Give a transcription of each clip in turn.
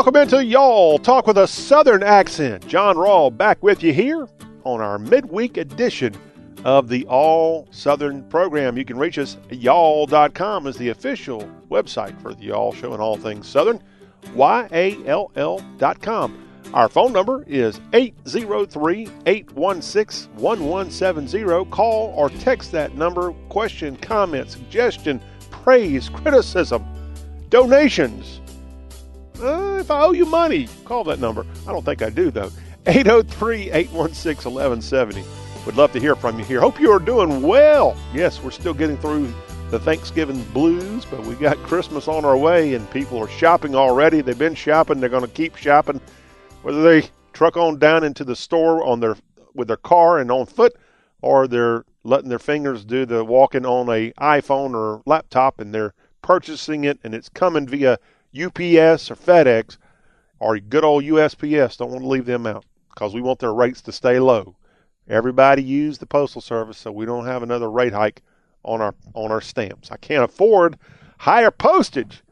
welcome into Y'all Talk with a Southern Accent. John Rawl back with you here on our midweek edition of the All Southern program. You can reach us at y'all.com is the official website for the Y'all Show and all things Southern. Y-A-L-L.com. Our phone number is 803-816-1170. Call or text that number. Question, comment, suggestion, praise, criticism, donations uh, if I owe you money, call that number. I don't think I do, though. 803 816 1170. Would love to hear from you here. Hope you are doing well. Yes, we're still getting through the Thanksgiving blues, but we got Christmas on our way and people are shopping already. They've been shopping, they're going to keep shopping. Whether they truck on down into the store on their with their car and on foot or they're letting their fingers do the walking on a iPhone or laptop and they're purchasing it and it's coming via UPS or FedEx or good old USPS. Don't want to leave them out because we want their rates to stay low. Everybody use the postal service so we don't have another rate hike on our on our stamps. I can't afford higher postage.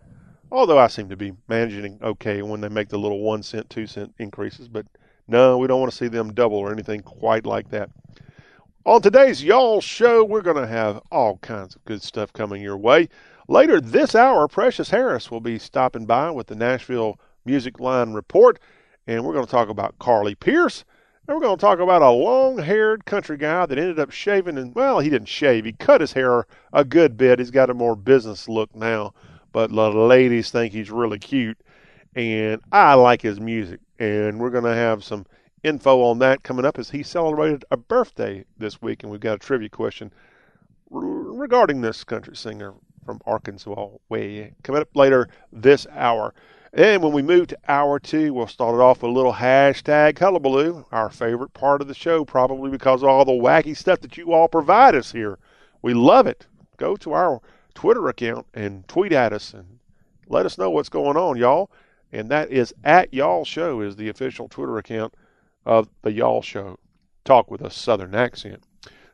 Although I seem to be managing okay when they make the little one cent, two cent increases, but no, we don't want to see them double or anything quite like that. On today's Y'all show, we're going to have all kinds of good stuff coming your way. Later this hour, Precious Harris will be stopping by with the Nashville Music Line Report, and we're going to talk about Carly Pearce. And we're going to talk about a long haired country guy that ended up shaving, and well, he didn't shave. He cut his hair a good bit. He's got a more business look now, but the ladies think he's really cute, and I like his music. And we're going to have some info on that coming up as he celebrated a birthday this week, and we've got a trivia question regarding this country singer from Arkansas way coming up later this hour. And when we move to hour two, we'll start it off with a little hashtag hullabaloo, our favorite part of the show, probably because of all the wacky stuff that you all provide us here. We love it. Go to our Twitter account and tweet at us and let us know what's going on, y'all. And that is at Y'all Show is the official Twitter account of the Y'all Show. Talk with a Southern accent.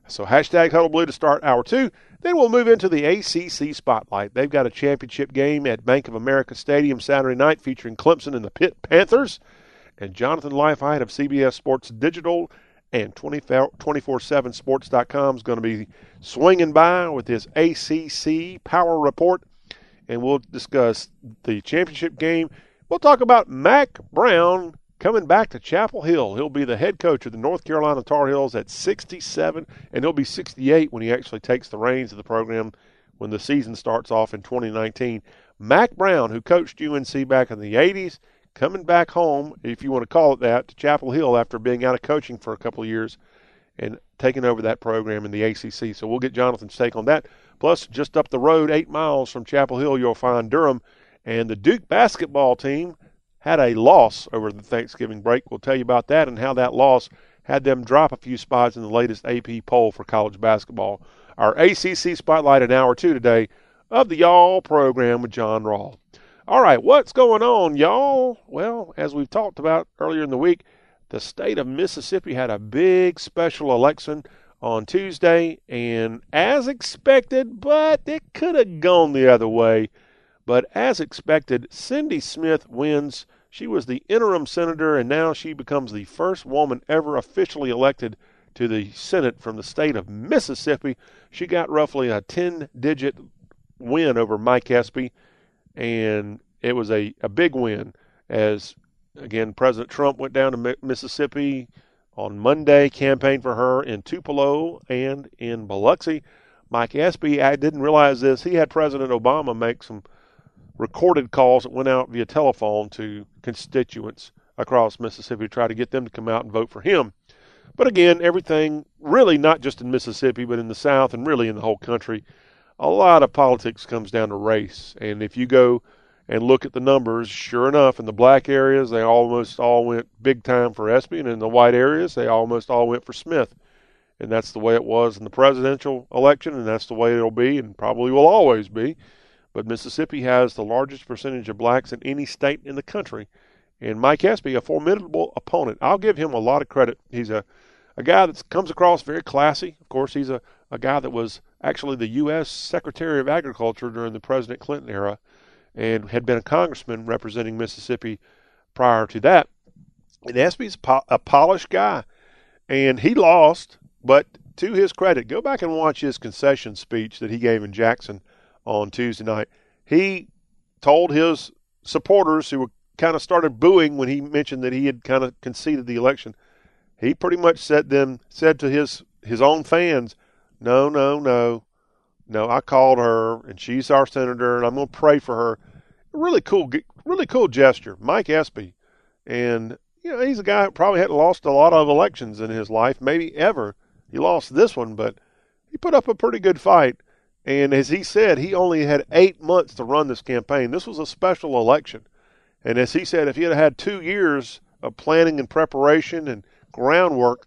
So hashtag hullabaloo to start hour two. Then we'll move into the ACC spotlight. They've got a championship game at Bank of America Stadium Saturday night featuring Clemson and the Pitt Panthers. And Jonathan Leifheit of CBS Sports Digital and 247sports.com is going to be swinging by with his ACC Power Report. And we'll discuss the championship game. We'll talk about Mack Brown coming back to Chapel Hill. He'll be the head coach of the North Carolina Tar Heels at 67, and he'll be 68 when he actually takes the reins of the program when the season starts off in 2019. Mack Brown, who coached UNC back in the 80s, coming back home, if you want to call it that, to Chapel Hill after being out of coaching for a couple of years and taking over that program in the ACC. So we'll get Jonathan's take on that. Plus, just up the road, eight miles from Chapel Hill, you'll find Durham and the Duke basketball team had a loss over the Thanksgiving break. We'll tell you about that and how that loss had them drop a few spots in the latest AP poll for college basketball. Our ACC Spotlight an hour two today of the Y'all program with John Rawl. All right, what's going on, y'all? Well, as we've talked about earlier in the week, the state of Mississippi had a big special election on Tuesday, and as expected, but it could have gone the other way. But as expected, Cindy Smith wins she was the interim senator, and now she becomes the first woman ever officially elected to the Senate from the state of Mississippi. She got roughly a 10 digit win over Mike Espy, and it was a, a big win as, again, President Trump went down to Mississippi on Monday, campaigned for her in Tupelo and in Biloxi. Mike Espy, I didn't realize this, he had President Obama make some recorded calls that went out via telephone to constituents across Mississippi to try to get them to come out and vote for him. But again, everything really not just in Mississippi, but in the South and really in the whole country, a lot of politics comes down to race. And if you go and look at the numbers, sure enough, in the black areas, they almost all went big time for Espy, and in the white areas, they almost all went for Smith. And that's the way it was in the presidential election, and that's the way it'll be, and probably will always be. But Mississippi has the largest percentage of blacks in any state in the country. And Mike Espy, a formidable opponent. I'll give him a lot of credit. He's a, a guy that comes across very classy. Of course, he's a, a guy that was actually the U.S. Secretary of Agriculture during the President Clinton era and had been a congressman representing Mississippi prior to that. And Espy's a polished guy, and he lost, but to his credit, go back and watch his concession speech that he gave in Jackson on Tuesday night. He told his supporters who were kind of started booing when he mentioned that he had kind of conceded the election. He pretty much said them said to his his own fans, "No, no, no, no. I called her, and she's our senator, and I'm going to pray for her." Really cool, really cool gesture, Mike Espy, and you know he's a guy who probably hadn't lost a lot of elections in his life, maybe ever. He lost this one, but he put up a pretty good fight. And as he said, he only had eight months to run this campaign. This was a special election. And as he said, if he had had two years of planning and preparation and groundwork,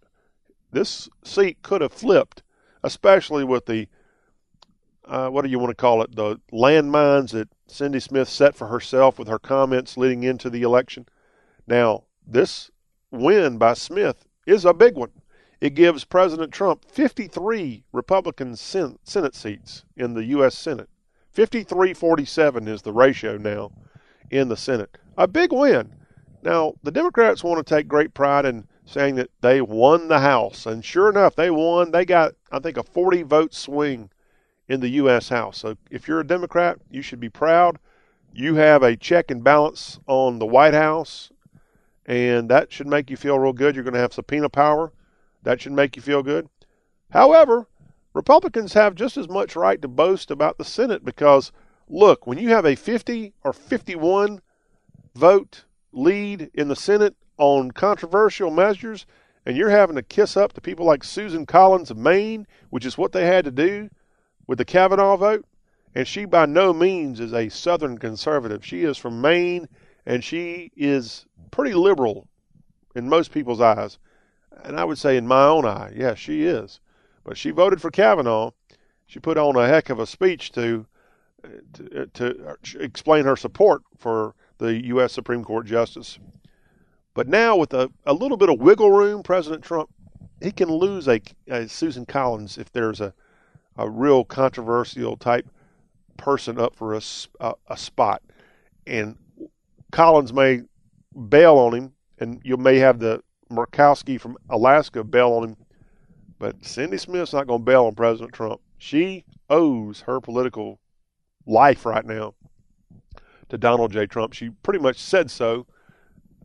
this seat could have flipped, especially with the, uh, what do you want to call it, the landmines that Cindy Smith set for herself with her comments leading into the election. Now, this win by Smith is a big one. It gives President Trump 53 Republican Senate seats in the U.S. Senate. 53 47 is the ratio now in the Senate. A big win. Now, the Democrats want to take great pride in saying that they won the House. And sure enough, they won. They got, I think, a 40 vote swing in the U.S. House. So if you're a Democrat, you should be proud. You have a check and balance on the White House, and that should make you feel real good. You're going to have subpoena power. That should make you feel good. However, Republicans have just as much right to boast about the Senate because, look, when you have a 50 or 51 vote lead in the Senate on controversial measures, and you're having to kiss up to people like Susan Collins of Maine, which is what they had to do with the Kavanaugh vote, and she by no means is a Southern conservative. She is from Maine, and she is pretty liberal in most people's eyes and I would say in my own eye, yes, she is. But she voted for Kavanaugh. She put on a heck of a speech to to, uh, to uh, explain her support for the U.S. Supreme Court justice. But now, with a, a little bit of wiggle room, President Trump he can lose a, a Susan Collins if there's a a real controversial type person up for a, a, a spot, and Collins may bail on him, and you may have the Murkowski from Alaska bail on him. But Cindy Smith's not going to bail on President Trump. She owes her political life right now to Donald J. Trump. She pretty much said so.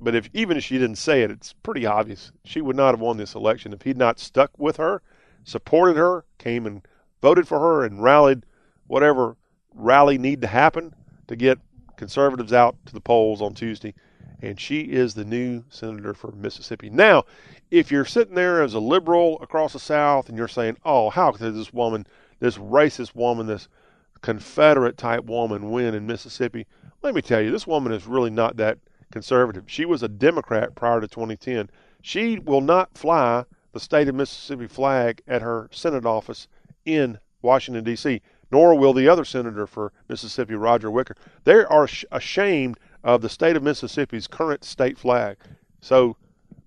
But if even if she didn't say it, it's pretty obvious she would not have won this election if he'd not stuck with her, supported her, came and voted for her, and rallied whatever rally need to happen to get conservatives out to the polls on Tuesday and she is the new senator for Mississippi. Now, if you're sitting there as a liberal across the South and you're saying, oh, how could this woman, this racist woman, this Confederate type woman win in Mississippi? Let me tell you, this woman is really not that conservative. She was a Democrat prior to 2010. She will not fly the state of Mississippi flag at her Senate office in Washington, D.C., nor will the other senator for Mississippi, Roger Wicker. They are ashamed of the state of Mississippi's current state flag. So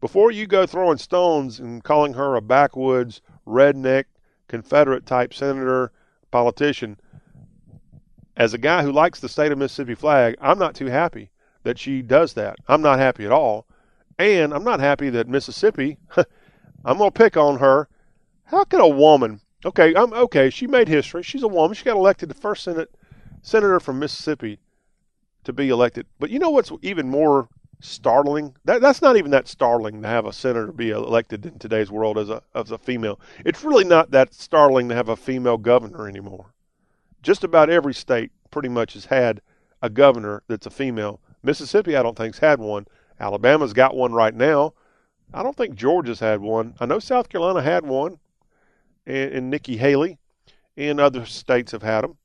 before you go throwing stones and calling her a backwoods, redneck, Confederate type senator, politician, as a guy who likes the state of Mississippi flag, I'm not too happy that she does that. I'm not happy at all. And I'm not happy that Mississippi, I'm going to pick on her. How could a woman, okay, I'm okay, she made history. She's a woman. She got elected the first Senate senator from Mississippi to be elected. But you know what's even more startling? That that's not even that startling to have a senator be elected in today's world as a as a female. It's really not that startling to have a female governor anymore. Just about every state pretty much has had a governor that's a female. Mississippi, I don't think's had one. Alabama's got one right now. I don't think Georgia's had one. I know South Carolina had one, and, and Nikki Haley, and other states have had them.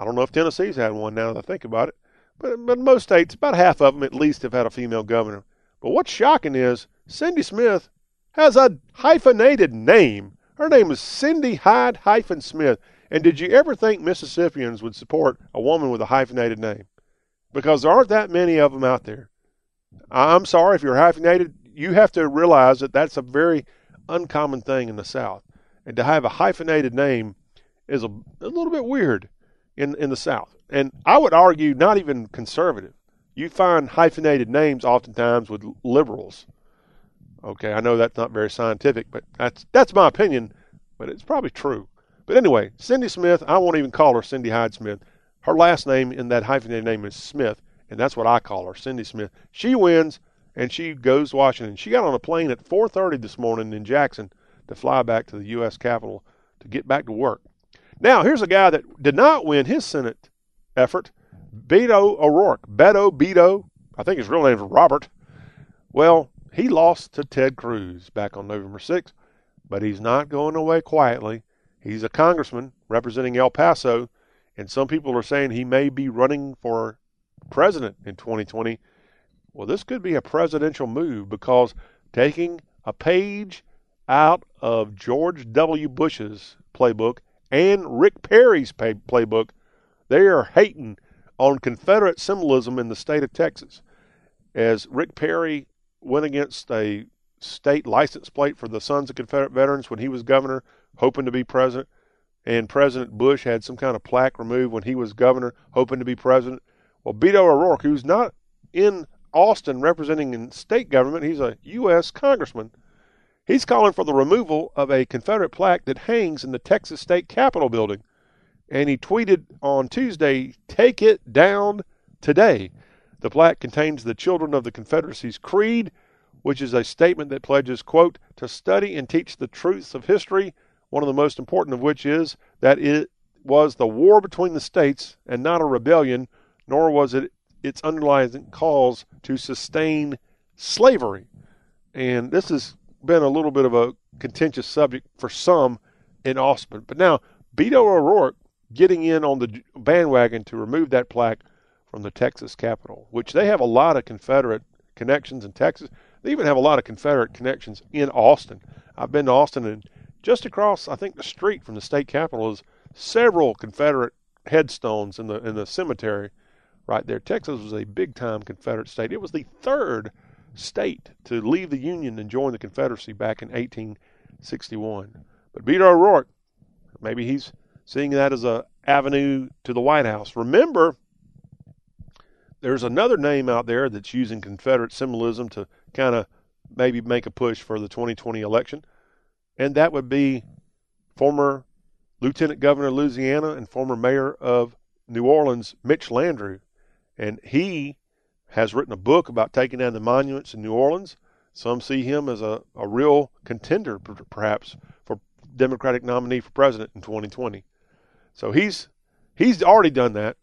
I don't know if Tennessee's had one now that I think about it. But, but most states, about half of them at least, have had a female governor. But what's shocking is Cindy Smith has a hyphenated name. Her name is Cindy Hyde hyphen Smith. And did you ever think Mississippians would support a woman with a hyphenated name? Because there aren't that many of them out there. I'm sorry if you're hyphenated, you have to realize that that's a very uncommon thing in the South. And to have a hyphenated name is a, a little bit weird in, in the South and I would argue not even conservative. you find hyphenated names oftentimes with liberals. Okay, I know that's not very scientific, but that's that's my opinion, but it's probably true. But anyway, Cindy Smith, I won't even call her Cindy Hyde Smith. Her last name in that hyphenated name is Smith, and that's what I call her, Cindy Smith. She wins, and she goes to Washington. She got on a plane at 4:30 this morning in Jackson to fly back to the U.S. Capitol to get back to work. Now, here's a guy that did not win his Senate effort, Beto O'Rourke. Beto, Beto, I think his real name is Robert. Well, he lost to Ted Cruz back on November 6th, but he's not going away quietly. He's a congressman representing El Paso, and some people are saying he may be running for president in 2020. Well, this could be a presidential move because taking a page out of George W. Bush's playbook and Rick Perry's pay- playbook, they are hating on Confederate symbolism in the state of Texas. As Rick Perry went against a state license plate for the Sons of Confederate Veterans when he was governor, hoping to be president, and President Bush had some kind of plaque removed when he was governor, hoping to be president. Well, Beto O'Rourke, who's not in Austin representing in state government, he's a U.S. congressman. He's calling for the removal of a Confederate plaque that hangs in the Texas State Capitol building and he tweeted on Tuesday, Take it down today. The plaque contains the Children of the Confederacy's creed, which is a statement that pledges, quote, to study and teach the truths of history, one of the most important of which is that it was the war between the states and not a rebellion, nor was it its underlying cause to sustain slavery. And this has been a little bit of a contentious subject for some in Austin. But now, Beto O'Rourke getting in on the bandwagon to remove that plaque from the Texas Capitol, which they have a lot of Confederate connections in Texas. They even have a lot of Confederate connections in Austin. I've been to Austin, and just across, I think, the street from the state capitol is several Confederate headstones in the in the cemetery right there. Texas was a big time Confederate state. It was the third state to leave the Union and join the Confederacy back in 1861. But Beto O'Rourke, maybe he's seeing that as a avenue to the White House. Remember, there's another name out there that's using Confederate symbolism to kind of maybe make a push for the 2020 election, and that would be former Lieutenant Governor of Louisiana and former Mayor of New Orleans, Mitch Landrieu. And he has written a book about taking down the monuments in New Orleans. Some see him as a, a real contender, perhaps, for Democratic nominee for president in 2020. So he's he's already done that.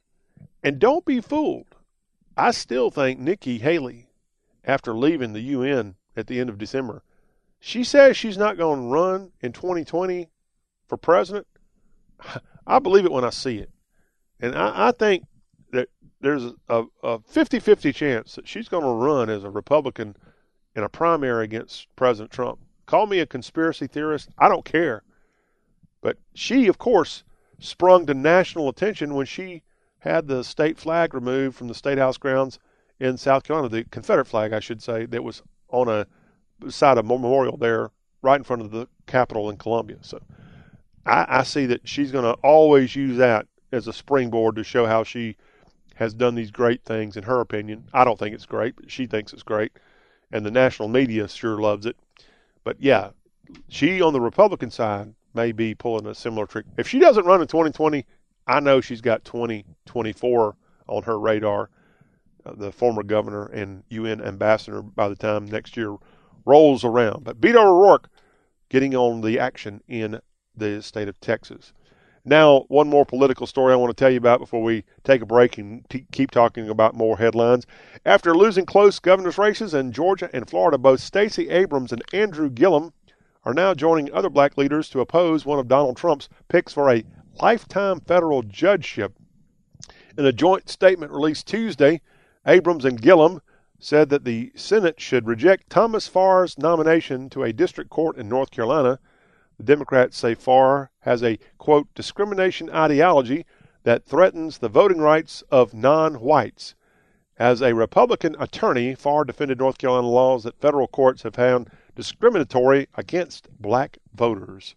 And don't be fooled. I still think Nikki Haley, after leaving the UN at the end of December, she says she's not going to run in 2020 for president. I believe it when I see it. And I, I think there's a, a 50-50 chance that she's going to run as a Republican in a primary against President Trump. Call me a conspiracy theorist. I don't care. But she, of course, sprung to national attention when she had the state flag removed from the state house grounds in South Carolina, the Confederate flag, I should say, that was on a side of memorial there, right in front of the Capitol in Columbia. So I, I see that she's going to always use that as a springboard to show how she has done these great things. In her opinion, I don't think it's great, but she thinks it's great, and the national media sure loves it. But yeah, she on the Republican side may be pulling a similar trick. If she doesn't run in 2020, I know she's got 2024 on her radar. Uh, the former governor and UN ambassador by the time next year rolls around. But Beto O'Rourke getting on the action in the state of Texas. Now, one more political story I want to tell you about before we take a break and t- keep talking about more headlines. After losing close governor's races in Georgia and Florida, both Stacey Abrams and Andrew Gillum are now joining other black leaders to oppose one of Donald Trump's picks for a lifetime federal judgeship. In a joint statement released Tuesday, Abrams and Gillum said that the Senate should reject Thomas Farr's nomination to a district court in North Carolina. The Democrats say Farr has a, quote, discrimination ideology that threatens the voting rights of non whites. As a Republican attorney, Farr defended North Carolina laws that federal courts have found discriminatory against black voters.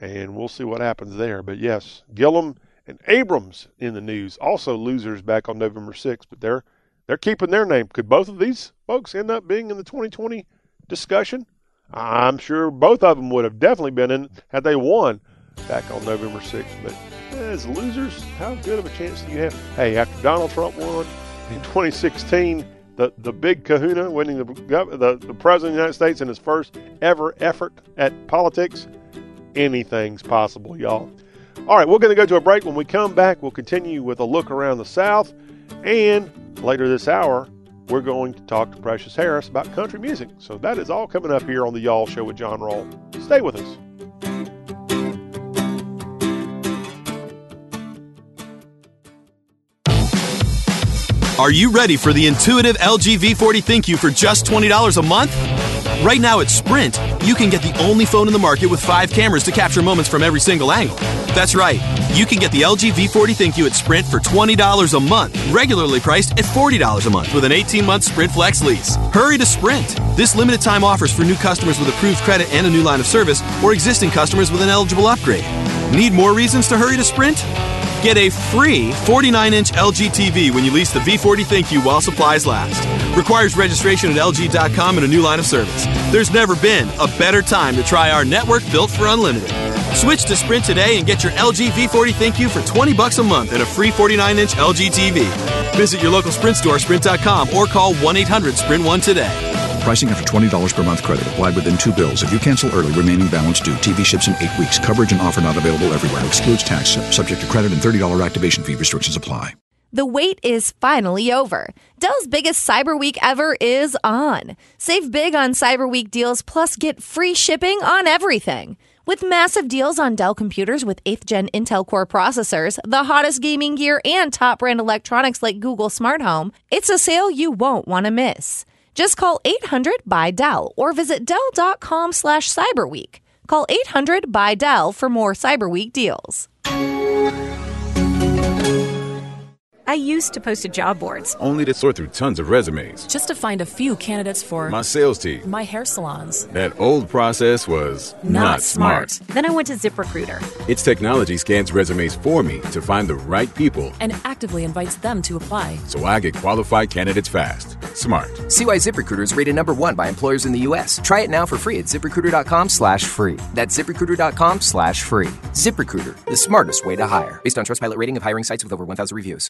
And we'll see what happens there. But yes, Gillum and Abrams in the news. Also losers back on November 6th, but they're they're keeping their name. Could both of these folks end up being in the 2020 discussion? I'm sure both of them would have definitely been in had they won back on November 6th. But as losers, how good of a chance do you have? Hey, after Donald Trump won in 2016, the, the big kahuna, winning the, the, the president of the United States in his first ever effort at politics, anything's possible, y'all. All right, we're going to go to a break. When we come back, we'll continue with a look around the South. And later this hour, we're going to talk to Precious Harris about country music. So that is all coming up here on the Y'all Show with John Rawl. Stay with us. Are you ready for the intuitive LG V40 ThinQ for just $20 a month? Right now at Sprint, you can get the only phone in the market with five cameras to capture moments from every single angle. That's right, you can get the LG V40 ThinQ at Sprint for $20 a month, regularly priced at $40 a month with an 18 month Sprint Flex lease. Hurry to Sprint! This limited time offers for new customers with approved credit and a new line of service, or existing customers with an eligible upgrade. Need more reasons to hurry to Sprint? Get a free 49 inch LG TV when you lease the V40 ThinQ while supplies last. Requires registration at LG.com and a new line of service. There's never been a better time to try our network built for unlimited. Switch to Sprint today and get your LG V40 ThinQ for 20 bucks a month and a free 49 inch LG TV. Visit your local Sprint store, sprint.com, or call 1 800 Sprint 1 today. Pricing after $20 per month credit applied within two bills. If you cancel early, remaining balance due. TV ships in eight weeks. Coverage and offer not available everywhere. Excludes tax. Subject to credit and $30 activation fee. Restrictions apply. The wait is finally over. Dell's biggest Cyber Week ever is on. Save big on Cyber Week deals plus get free shipping on everything. With massive deals on Dell computers with 8th gen Intel Core processors, the hottest gaming gear, and top brand electronics like Google Smart Home, it's a sale you won't want to miss. Just call 800 buy Dell or visit Dell.com slash Cyberweek. Call 800 buy Dell for more Cyber Week deals. I used to post to job boards, only to sort through tons of resumes. just to find a few candidates for My sales team. my hair salons. That old process was not, smart. Then I went to ZipRecruiter Its technology scans resumes for me to find the right people and actively invites them to apply. so I get qualified candidates fast. Smart. See why ZipRecruiter is rated number one by employers in the U.S. Try it now for free at ziprecruiter.com slash free. That's ziprecruiter.com slash free. ZipRecruiter, the smartest way to hire. Based on Trustpilot rating of hiring sites with over 1,000 reviews.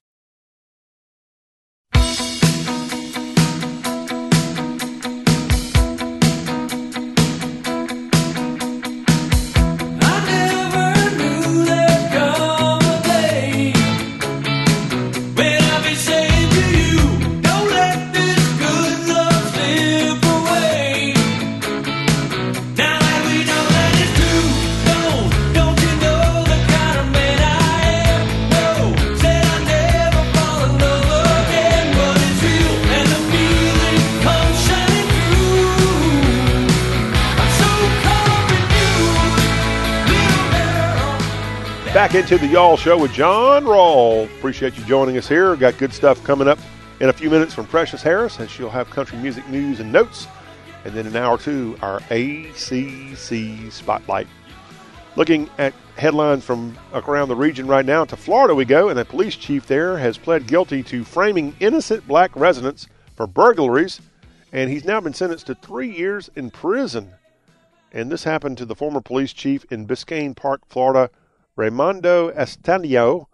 Back into the Y'all Show with John Rawl. Appreciate you joining us here. Got good stuff coming up in a few minutes from Precious Harris, and she'll have country music news and notes. And then in hour two, our ACC Spotlight. Looking at headlines from around the region right now, to Florida we go, and a police chief there has pled guilty to framing innocent black residents for burglaries, and he's now been sentenced to three years in prison. And this happened to the former police chief in Biscayne Park, Florida, Raimundo Atesiano,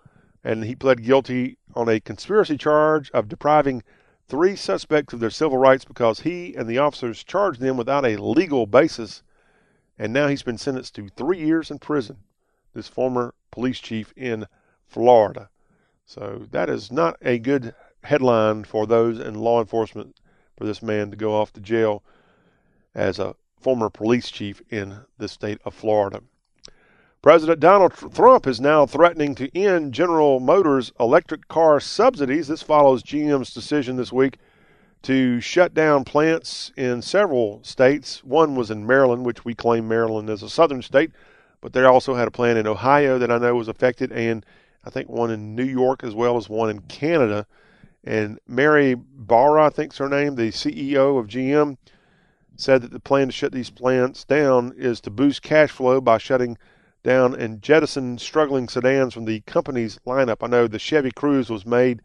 and he pled guilty on a conspiracy charge of depriving three suspects of their civil rights because he and the officers charged them without a legal basis. And now he's been sentenced to three years in prison, this former police chief in Florida. So that is not a good headline for those in law enforcement for this man to go off to jail as a former police chief in the state of Florida. President Donald Trump is now threatening to end General Motors electric car subsidies. This follows GM's decision this week to shut down plants in several states. One was in Maryland, which we claim Maryland as a southern state, but they also had a plant in Ohio that I know was affected, and I think one in New York as well as one in Canada. And Mary Barra, I think's her name, the CEO of GM, said that the plan to shut these plants down is to boost cash flow by shutting down and jettison struggling sedans from the company's lineup. I know the Chevy Cruze was made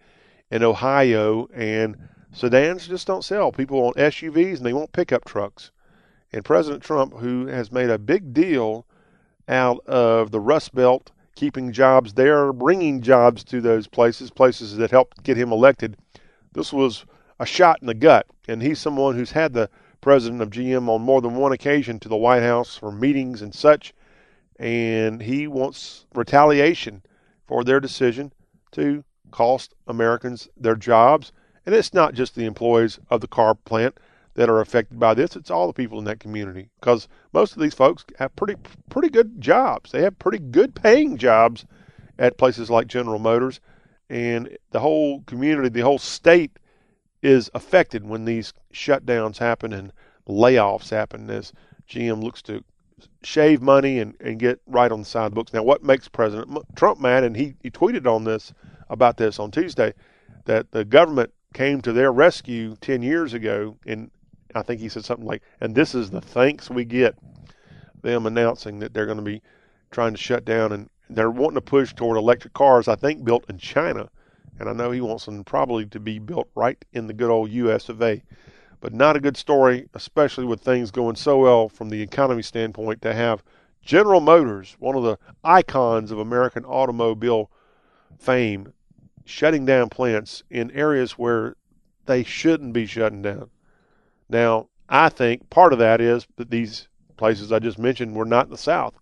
in Ohio, and sedans just don't sell. People want SUVs and they want pickup trucks. And President Trump, who has made a big deal out of the Rust Belt, keeping jobs there, bringing jobs to those places, places that helped get him elected, this was a shot in the gut. And he's someone who's had the president of GM on more than one occasion to the White House for meetings and such. And he wants retaliation for their decision to cost Americans their jobs. And it's not just the employees of the car plant that are affected by this, it's all the people in that community because most of these folks have pretty pretty good jobs. They have pretty good paying jobs at places like General Motors and the whole community, the whole state is affected when these shutdowns happen and layoffs happen as GM looks to shave money and, and get right on the side of the books. Now, what makes President Trump mad, and he, he tweeted on this about this on Tuesday, that the government came to their rescue 10 years ago, and I think he said something like, and this is the thanks we get, them announcing that they're going to be trying to shut down, and they're wanting to push toward electric cars, I think built in China. And I know he wants them probably to be built right in the good old U.S. of A but not a good story, especially with things going so well from the economy standpoint to have General Motors, one of the icons of American automobile fame, shutting down plants in areas where they shouldn't be shutting down. Now, I think part of that is that these places I just mentioned were not in the South.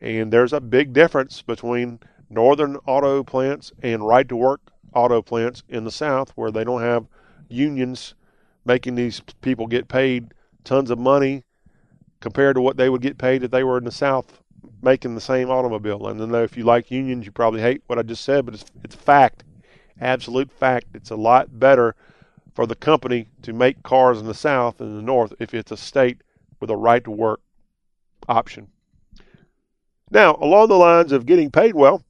And there's a big difference between northern auto plants and right to work auto plants in the South where they don't have unions making these people get paid tons of money compared to what they would get paid if they were in the South making the same automobile. And I know if you like unions, you probably hate what I just said, but it's it's fact, absolute fact. It's a lot better for the company to make cars in the South than the North if it's a state with a right to work option. Now, along the lines of getting paid well,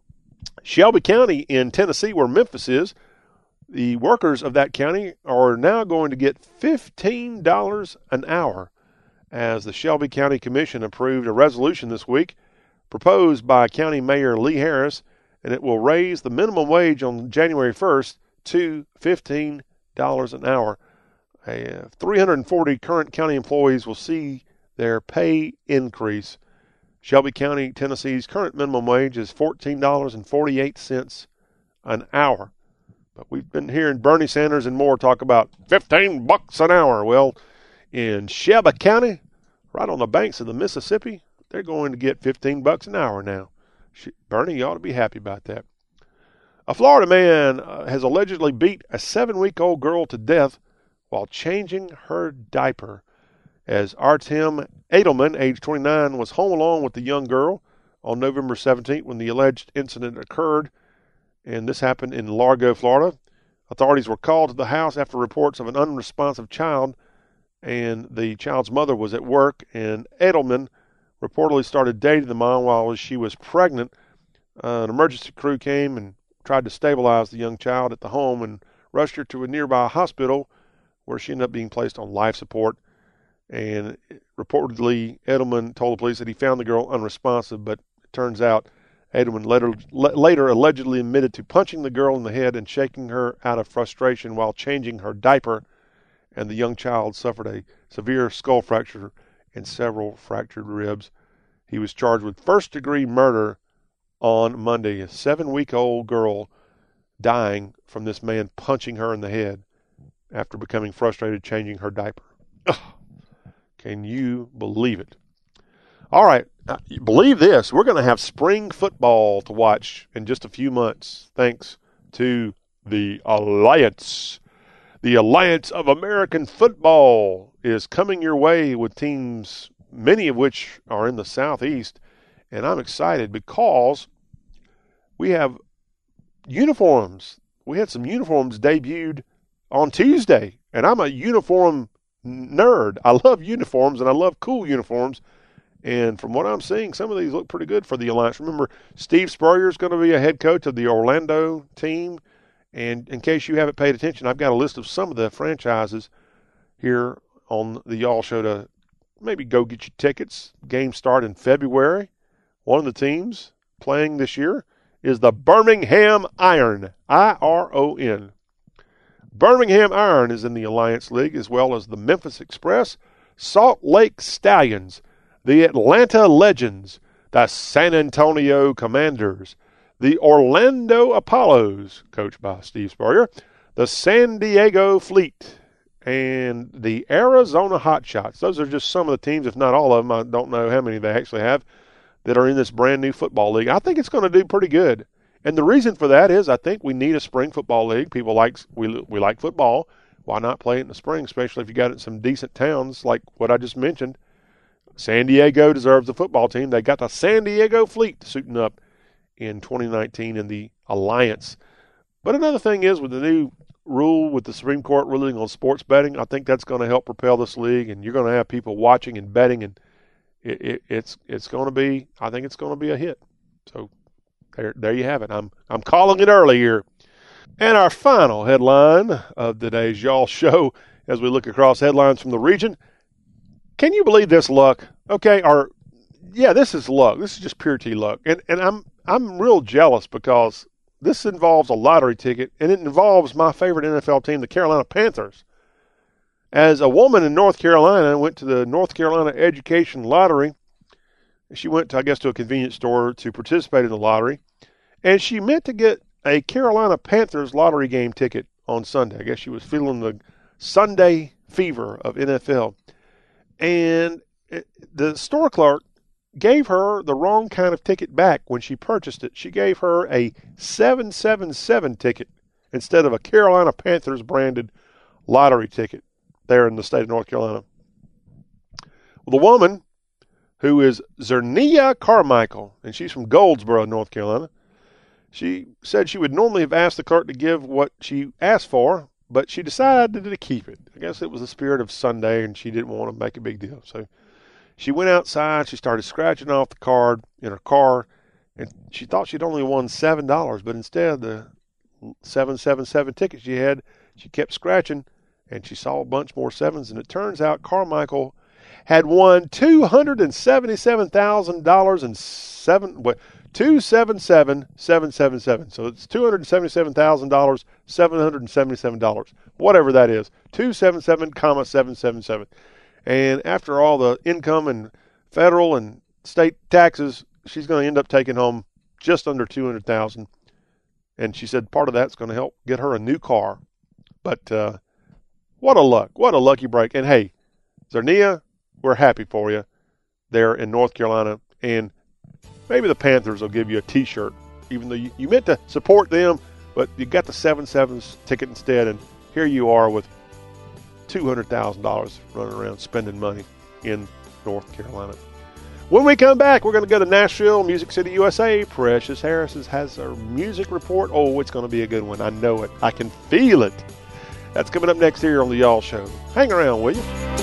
Shelby County in Tennessee, where Memphis is, the workers of that county are now going to get $15 an hour as the Shelby County Commission approved a resolution this week proposed by County Mayor Lee Harris, and it will raise the minimum wage on January 1st to $15 an hour. Uh, 340 current county employees will see their pay increase. Shelby County, Tennessee's current minimum wage is $14.48 an hour. But we've been hearing Bernie Sanders and more talk about 15 bucks an hour. Well, in Shelby County, right on the banks of the Mississippi, they're going to get 15 bucks an hour now. Bernie, you ought to be happy about that. A Florida man uh, has allegedly beat a seven week old girl to death while changing her diaper. As Artem Edelman, age 29, was home alone with the young girl on November 17th when the alleged incident occurred and this happened in Largo, Florida. Authorities were called to the house after reports of an unresponsive child, and the child's mother was at work. And Edelman reportedly started dating the mom while she was pregnant. Uh, an emergency crew came and tried to stabilize the young child at the home and rushed her to a nearby hospital where she ended up being placed on life support. And reportedly, Edelman told the police that he found the girl unresponsive, but it turns out Edelman later, later allegedly admitted to punching the girl in the head and shaking her out of frustration while changing her diaper, and the young child suffered a severe skull fracture and several fractured ribs. He was charged with first degree murder on Monday. A seven week old girl dying from this man punching her in the head after becoming frustrated changing her diaper. Ugh. Can you believe it? All right, Uh, believe this, we're going to have spring football to watch in just a few months, thanks to the Alliance. The Alliance of American Football is coming your way with teams, many of which are in the Southeast. And I'm excited because we have uniforms. We had some uniforms debuted on Tuesday, and I'm a uniform nerd. I love uniforms and I love cool uniforms. And from what I'm seeing, some of these look pretty good for the Alliance. Remember, Steve Spurrier is going to be a head coach of the Orlando team. And in case you haven't paid attention, I've got a list of some of the franchises here on the Y'all Show to maybe go get your tickets. Games start in February. One of the teams playing this year is the Birmingham Iron, I R O N. Birmingham Iron is in the Alliance League, as well as the Memphis Express, Salt Lake Stallions, the Atlanta Legends, the San Antonio Commanders, the Orlando Apollos, coached by Steve Spurrier, the San Diego Fleet, and the Arizona Hotshots. Those are just some of the teams, if not all of them. I don't know how many they actually have that are in this brand new football league. I think it's going to do pretty good. And the reason for that is I think we need a spring football league. People like we we like football. Why not play it in the spring, especially if you got it in some decent towns like what I just mentioned? San Diego deserves a football team. They got the San Diego Fleet suiting up in 2019 in the Alliance. But another thing is with the new rule with the Supreme Court ruling on sports betting, I think that's going to help propel this league, and you're going to have people watching and betting, and it, it, it's it's going to be. I think it's going to be a hit. So there there you have it. I'm I'm calling it early here. And our final headline of today's y'all show, as we look across headlines from the region. Can you believe this luck? Okay, or yeah, this is luck. This is just pure T luck, and and I'm I'm real jealous because this involves a lottery ticket, and it involves my favorite NFL team, the Carolina Panthers. As a woman in North Carolina went to the North Carolina Education Lottery, she went, to, I guess, to a convenience store to participate in the lottery, and she meant to get a Carolina Panthers lottery game ticket on Sunday. I guess she was feeling the Sunday fever of NFL, and the store clerk gave her the wrong kind of ticket back when she purchased it. She gave her a 777 ticket instead of a Carolina Panthers branded lottery ticket there in the state of North Carolina. Well, the woman who is Zernia Carmichael, and she's from Goldsboro, North Carolina, she said she would normally have asked the clerk to give what she asked for, but she decided to keep it. I guess it was the spirit of Sunday, and she didn't want to make a big deal. So she went outside. She started scratching off the card in her car, and she thought she'd only won seven dollars, but instead the seven seven seven ticket she had, she kept scratching, and she saw a bunch more sevens. And it turns out Carmichael had won two hundred and seventy-seven thousand dollars and seven what two seven seven seven seven seven. So it's two hundred seventy-seven thousand dollars, seven hundred and seventy-seven dollars, whatever that is. Two seven seven comma seven seven seven. And after all the income and federal and state taxes, she's going to end up taking home just under two hundred thousand. And she said part of that's going to help get her a new car. But uh, what a luck! What a lucky break! And hey, Zernia, we're happy for you there in North Carolina. And maybe the Panthers will give you a T-shirt, even though you, you meant to support them, but you got the seven sevens ticket instead, and here you are with two hundred thousand dollars running around spending money in North Carolina. When we come back, we're going to go to Nashville, Music City, USA. Precious Harris has our music report. Oh, it's going to be a good one. I know it. I can feel it. That's coming up next here on the Y'all Show. Hang around, will you?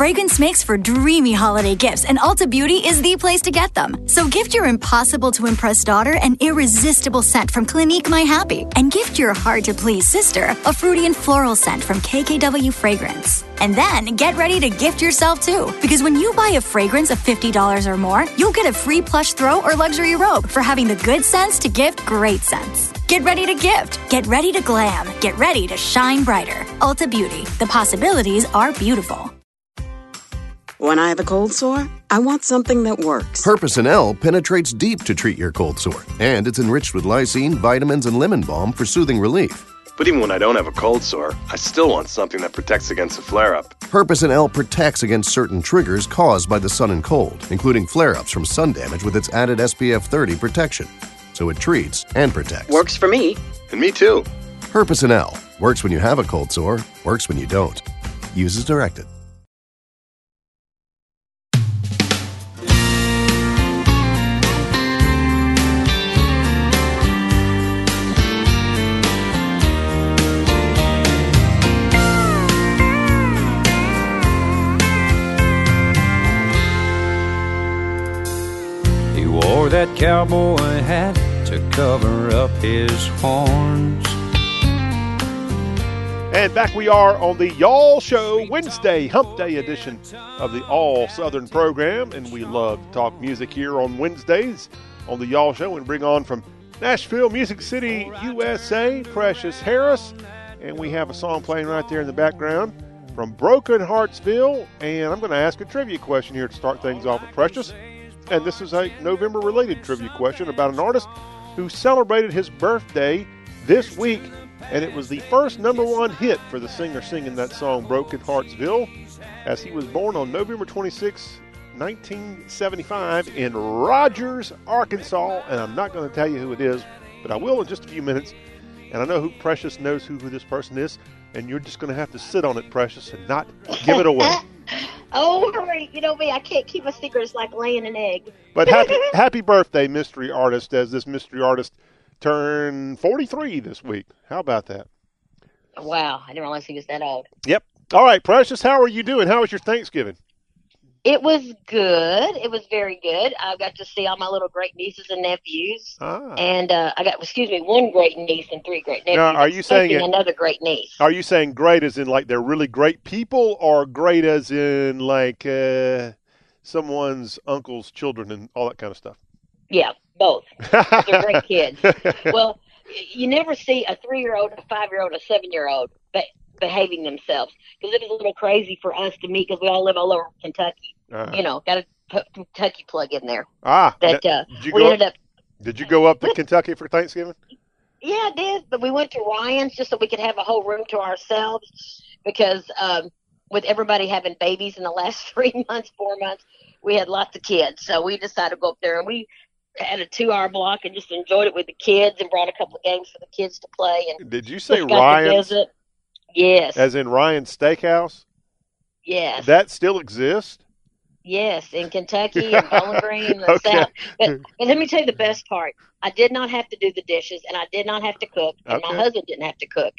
Fragrance makes for dreamy holiday gifts, and Ulta Beauty is the place to get them. So gift your impossible to impress daughter an irresistible scent from Clinique My Happy, and gift your hard to please sister a fruity and floral scent from KKW Fragrance. And then get ready to gift yourself too, because when you buy a fragrance of $50 or more, you'll get a free plush throw or luxury robe for having the good sense to gift great sense. Get ready to gift. Get ready to glam. Get ready to shine brighter. Ulta Beauty. The possibilities are beautiful. When I have a cold sore, I want something that works. Herpecin L penetrates deep to treat your cold sore, and it's enriched with lysine, vitamins, and lemon balm for soothing relief. But even when I don't have a cold sore, I still want something that protects against a flare up. Herpecin L protects against certain triggers caused by the sun and cold, including flare ups from sun damage with its added SPF 30 protection. So it treats and protects. Works for me. And me too. Herpecin L works when you have a cold sore, works when you don't. Use as directed. That cowboy hat to cover up his horns. And back we are on the Y'all Show Wednesday, Hump Day edition of the All Southern program. And we love to talk music here on Wednesdays. on the Y'all Show and bring on from Nashville, Music City, USA, Precious Harris. And we have a song playing right there in the background from Brokenheartsville. And I'm going to ask a trivia question here to start things off with Precious. And this is a November related trivia question about an artist who celebrated his birthday this week. And it was the first number one hit for the singer singing that song, Brokenheartsville, as he was born on November 26, 1975, in Rogers, Arkansas. And I'm not going to tell you who it is, but I will in just a few minutes. And I know who Precious knows who, who this person is, and you're just going to have to sit on it, Precious, and not give it away. Oh, hurry. You know me, I can't keep a secret. It's like laying an egg. But happy happy birthday, mystery artist, as this mystery artist turned 43 this week. How about that? Wow, I didn't realize he was that old. Yep. All right, Precious, how are you doing? How was your Thanksgiving? It was good. It was very good. I got to see all my little great nieces and nephews. Ah. And uh, I got, excuse me, one great niece and three great nephews. Now, are you saying it- another great niece? Are you saying great as in like they're really great people, or great as in like uh, someone's uncle's children and all that kind of stuff? Yeah, both. They're great kids. Well, you never see a three-year-old, a five-year-old, a seven-year-old be- behaving themselves because it was a little crazy for us to meet because we all live all over Kentucky. Uh-huh. You know, got to put Kentucky plug in there. Ah, That uh, did you we go ended up, up Did you go up to Kentucky for Thanksgiving? Yeah, I did. But we went to Ryan's just so we could have a whole room to ourselves because um, with everybody having babies in the last three months, four months, we had lots of kids. So we decided to go up there and we had a two hour block and just enjoyed it with the kids and brought a couple of games for the kids to play. And Did you say just got to Ryan's. Yes. as in Ryan's Steakhouse? yes. That still exists? Yes, in Kentucky and Bowling Green and the Okay. South. But, but let me tell you the best part. I did not have to do the dishes, and I did not have to cook, and Okay. my husband didn't have to cook.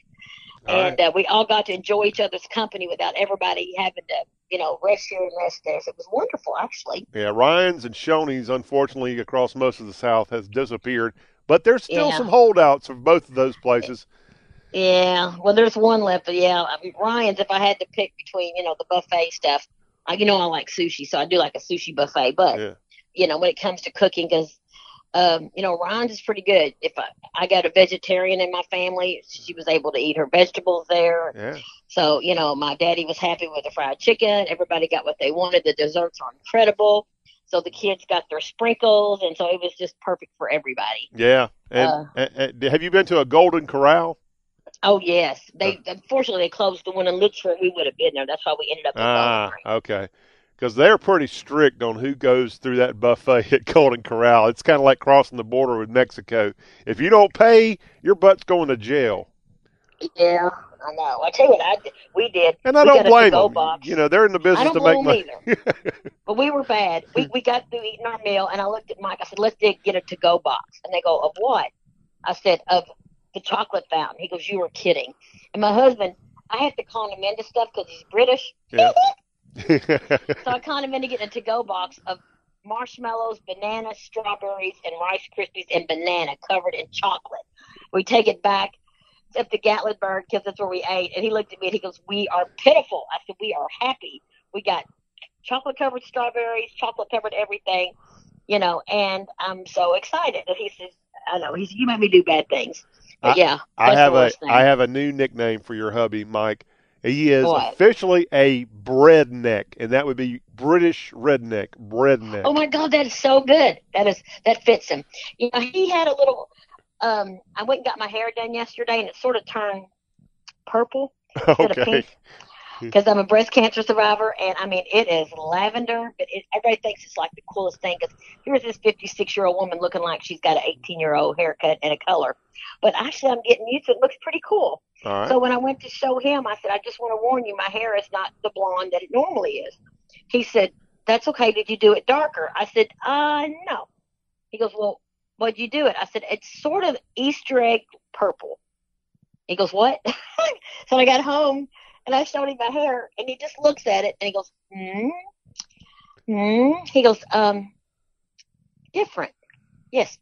All and uh, we all got to enjoy each other's company without everybody having to, you know, rest here and rest there. So it was wonderful, actually. Yeah, Ryan's and Shoney's, unfortunately, across most of the South has disappeared. But there's still Yeah. some holdouts of both of those places. Yeah, well, there's one left, but yeah, I mean, Ryan's. If I had to pick between, you know, the buffet stuff, I, you know, I like sushi, so I do like a sushi buffet. But Yeah. you know, when it comes to cooking, because um, you know, Ryan's is pretty good. If I, I got a vegetarian in my family, she was able to eat her vegetables there. Yeah. So you know, my daddy was happy with the fried chicken. Everybody got what they wanted. The desserts are incredible. So the kids got their sprinkles, and so it was just perfect for everybody. Yeah. And, Uh. and- and have you been to a Golden Corral? Oh yes, they unfortunately they closed the one in Litchfield. We would have been there. That's why we ended up. Ah, okay. Because they're pretty strict on who goes through that buffet at Golden Corral. It's kind of like crossing the border with Mexico. If you don't pay, your butt's going to jail. Yeah, I know. I tell you what, I did- we did. And I we don't blame them. Box. You know, they're in the business to make money. but we were bad. We we got through eating our meal, and I looked at Mike. I said, "Let's dig- get a to-go box." And they go, "Of what?" I said, "Of the chocolate fountain." He goes, "You were kidding." And my husband, I have to con him into stuff because he's British. Yeah. So I con him into getting a to-go box of marshmallows, bananas, strawberries, and Rice Krispies and banana covered in chocolate. We take it back up to Gatlinburg because that's where we ate. And he looked at me and he goes, "We are pitiful." I said, "We are happy. We got chocolate covered strawberries, chocolate covered everything, you know." And I'm so excited. And he says, "I know." He said, "You made me do bad things." I- yeah, I have a. I have a new nickname for your hubby, Mike. He is What? officially a breadneck, and that would be British redneck. Breadneck. Oh my God, that is so good. That is that fits him. You know, he had a little. Um, I went and got my hair done yesterday, and it sort of turned purple okay. Pink because I'm a breast cancer survivor, and I mean it is lavender, but it, everybody thinks it's like the coolest thing. Because here's this 56 year old woman looking like she's got an 18 year old haircut and a color, but actually I'm getting used to it. it looks pretty cool. Right. So when I went to show him, I said, I just want to warn you, my hair is not the blonde that it normally is. He said, That's okay. Did you do it darker? I said, Uh, no. He goes, Well, what'd you do it? I said, It's sort of Easter egg purple. He goes, What? so I got home and I showed him my hair and he just looks at it and he goes, Hmm? Hmm? He goes, Um, different. Yes,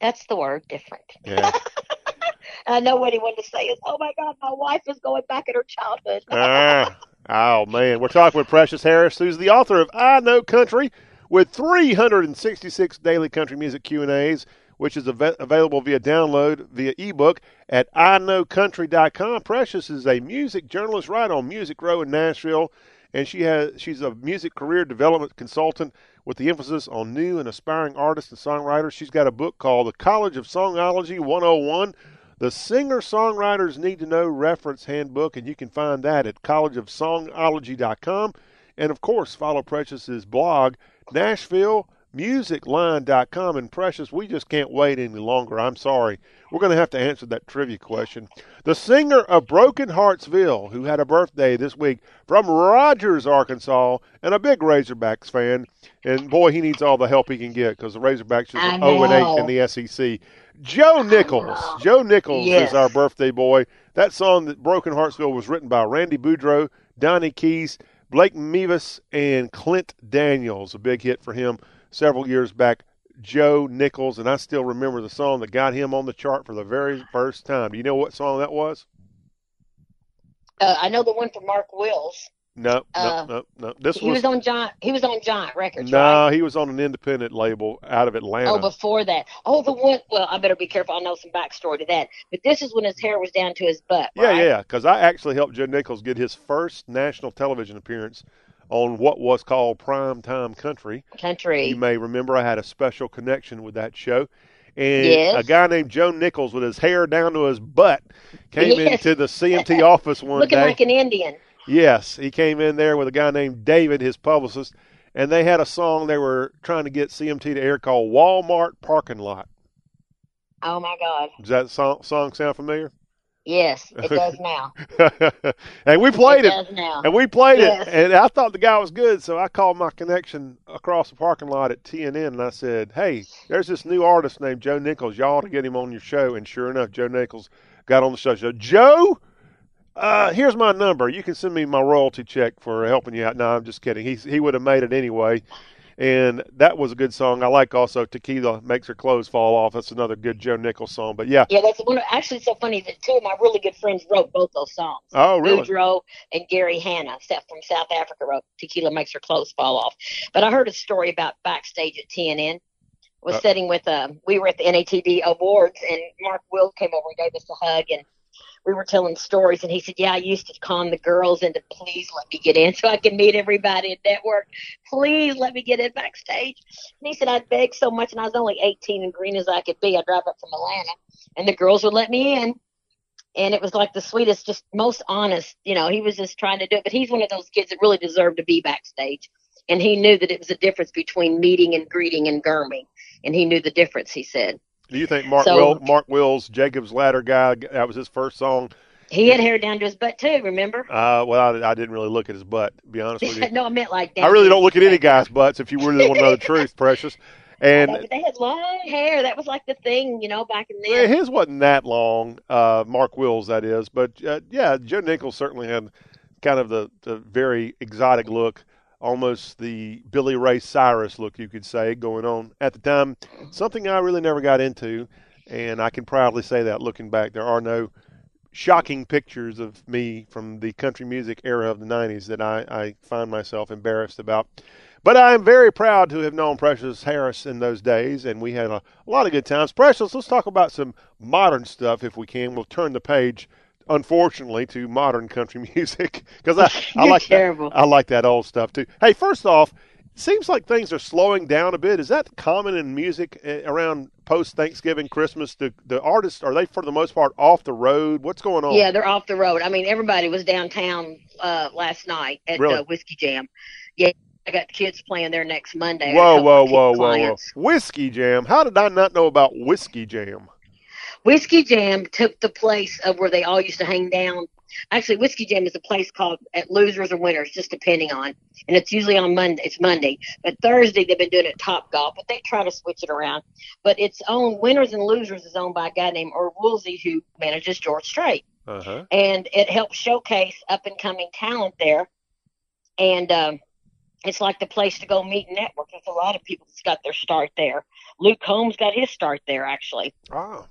that's the word, different. Yeah. I know what he wanted to say is, "Oh my God, my wife is going back in her childhood." ah, oh man, we're talking with Precious Harris, who's the author of "I Know Country," with 366 daily country music Q&As, which is av- available via download via ebook at iknowcountry.com. Precious is a music journalist right on Music Row in Nashville, and she has she's a music career development consultant with the emphasis on new and aspiring artists and songwriters. She's got a book called The College of Songology 101. The Singer Songwriters Need to Know Reference Handbook, and you can find that at collegeofsongology.com. And of course, follow Precious's blog, NashvilleMusicLine.com. And Precious, we just can't wait any longer. I'm sorry. We're going to have to answer that trivia question. The singer of Brokenheartsville, who had a birthday this week from Rogers, Arkansas, and a big Razorbacks fan. And boy, he needs all the help he can get because the Razorbacks are 0 and 8 in the SEC. Joe Nichols. Joe Nichols Yes. is our birthday boy. That song that Brokenheartsville was written by Randy Boudreaux, Donny Kees, Blake Mevis, and Clint Daniels. A big hit for him several years back. Joe Nichols, and I still remember the song that got him on the chart for the very first time. Do you know what song that was? Uh, I know the one for Mark Wills. No, no, Uh, no, no. This he was, on Giant. He was on Giant Records. no, right? he was on an independent label out of Atlanta. Oh, before that. Oh, the one. Well, I better be careful. I know some backstory to that. But this is when his hair was down to his butt. Yeah, right? yeah, because I actually helped Joe Nichols get his first national television appearance on what was called Prime Time Country. Country. You may remember I had a special connection with that show. And Yes. a guy named Joe Nichols with his hair down to his butt came Yes. into the CMT office one Looking day. Looking like an Indian. Yes, he came in there with a guy named David, his publicist, and they had a song they were trying to get CMT to air called Walmart Parking Lot. Oh my God. Does that song, song sound familiar? Yes, it does now. and we played It it, does now. and we played Yes. it, and I thought the guy was good, so I called my connection across the parking lot at TNN, and I said, "Hey, there's this new artist named Joe Nichols. Y'all ought to get him on your show." And sure enough, Joe Nichols got on the show. So, Joe, uh, here's my number. You can send me my royalty check for helping you out. No, I'm just kidding. He's, he would have made it anyway. And that was a good song. I like also Tequila Makes Her Clothes Fall Off. That's another good Joe Nichols song. But yeah. Yeah, that's one. Of, actually, it's so funny that two of my really good friends wrote both those songs. Oh, really? Boudreaux and Gary Hanna, Seth from South Africa, wrote "Tequila Makes Her Clothes Fall Off." But I heard a story about backstage at TNN. Was Uh, sitting with uh, we were at the NATD awards, and Mark Will came over and gave us a hug, and we were telling stories, and he said, "Yeah, I used to con the girls into please let me get in so I can meet everybody at network. Please let me get in backstage." And he said, "I'd beg so much, and I was only 18 and green as I could be. I drive up from Atlanta, and the girls would let me in." And it was like the sweetest, just most honest. You know, he was just trying to do it, but he's one of those kids that really deserved to be backstage, and he knew that it was a difference between meeting and greeting and gurming, and he knew the difference. He said. Do you think Mark So- Will, Mark Wills, Jacob's Ladder guy, that was his first song? He had hair down to his butt too. Remember? Uh, well, I, I didn't really look at his butt, to be honest with you. no, I meant like that. I really don't look at any guy's butts if you really want to know the truth, Precious. And But they had long hair. That was like the thing, you know, back in Yeah, then. his wasn't that long, uh, Mark Wills, that is. But uh, yeah, Joe Nichols certainly had kind of the, the very exotic look, almost the Billy Ray Cyrus look, you could say, going on at the time. Something I really never got into, and I can proudly say that looking back. There are no shocking pictures of me from the country music era of the 90s that I, I find myself embarrassed about. But I'm very proud to have known Precious Harris in those days, and we had a, a lot of good times. Precious, let's talk about some modern stuff if we can. We'll turn the page, unfortunately, to modern country music because I, I like terrible. that. I like that old stuff too. Hey, first off, seems like things are slowing down a bit. Is that common in music eh, around post Thanksgiving, Christmas? The the artists are they for the most part off the road? What's going on? Yeah, they're off the road. I mean, everybody was downtown uh, last night at Really? uh, Whiskey Jam. Yeah, I got kids playing there next Monday. Whoa, whoa, whoa, whoa, whoa! Whiskey Jam. How did I not know about Whiskey Jam? Whiskey Jam took the place of where they all used to hang down. Actually, Whiskey Jam is a place called at Losers or Winners, just depending on, and it's usually on Monday. It's Monday, but Thursday they've been doing it at Top Golf, but they try to switch it around. But it's owned Winners and Losers is owned by a guy named Erv Woolsey who manages George Strait. Uh huh. and it helps showcase up and coming talent there. And um, it's like the place to go meet and network. There's a lot of people that's got their start there. Luke Combs got his start there, actually. Oh.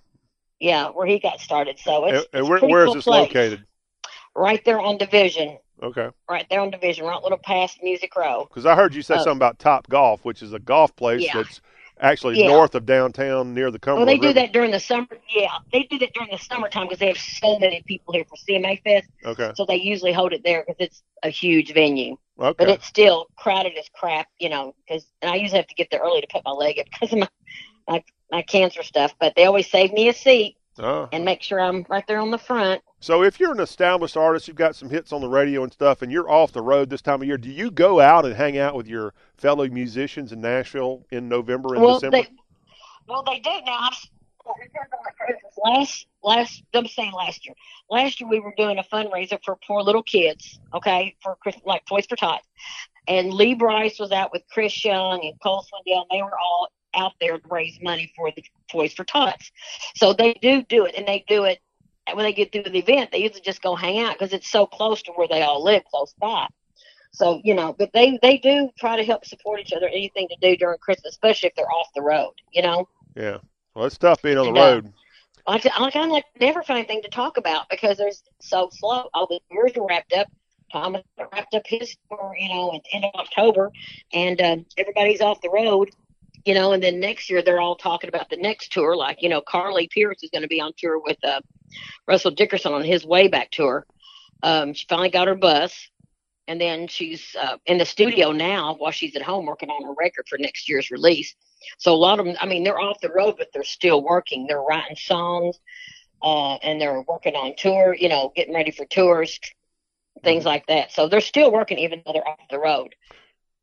Yeah, where he got started. So it's, And, and where, pretty where is cool this place. located? Right there on Division. Okay. right there on Division, right little past Music Row. Because I heard you say Uh, something about Top Golf, which is a golf place Yeah. that's actually Yeah. north of downtown near the Cumberland. Well, they do River. that during the summer. Yeah, they do that during the summertime because they have so many people here for CMA Fest. Okay. So they usually hold it there because it's a huge venue. Okay. But it's still crowded as crap, you know. Because and I usually have to get there early to put my leg up because of my, my my cancer stuff. But they always save me a seat Oh. and make sure I'm right there on the front. So if you're an established artist, you've got some hits on the radio and stuff, and you're off the road this time of year, do you go out and hang out with your fellow musicians in Nashville in November and well, December? they well they do now. I've, well, it depends on the cruises. last last I'm saying last year. Last year we were doing a fundraiser for poor little kids. Okay, for Chris, like Toys for Tots, and Lee Brice was out with Chris Young and Cole Swindell. And they were all out there to raise money for the Toys for Tots. So they do do it, and they do it when they get through the event. They usually just go hang out because it's so close to where they all live, close by. So you know, but they they do try to help support each other. Anything to do during Christmas, especially if they're off the road. You know, yeah. Well, it's tough being on the And, uh, road. I I kind of like never find anything to talk about because there's so slow. All the tours are wrapped up. Thomas wrapped up his tour, you know, at the end of October, and uh, everybody's off the road. You know, and then next year they're all talking about the next tour. Like, you know, Carly Pearce is going to be on tour with uh, Russell Dickerson on his way back tour. Um, she finally got her bus, and then she's uh, in the studio now while she's at home working on her record for next year's release. So a lot of them, I mean, they're off the road, but they're still working. They're writing songs, uh, and they're working on tour. You know, getting ready for tours, things like that. So they're still working even though they're off the road.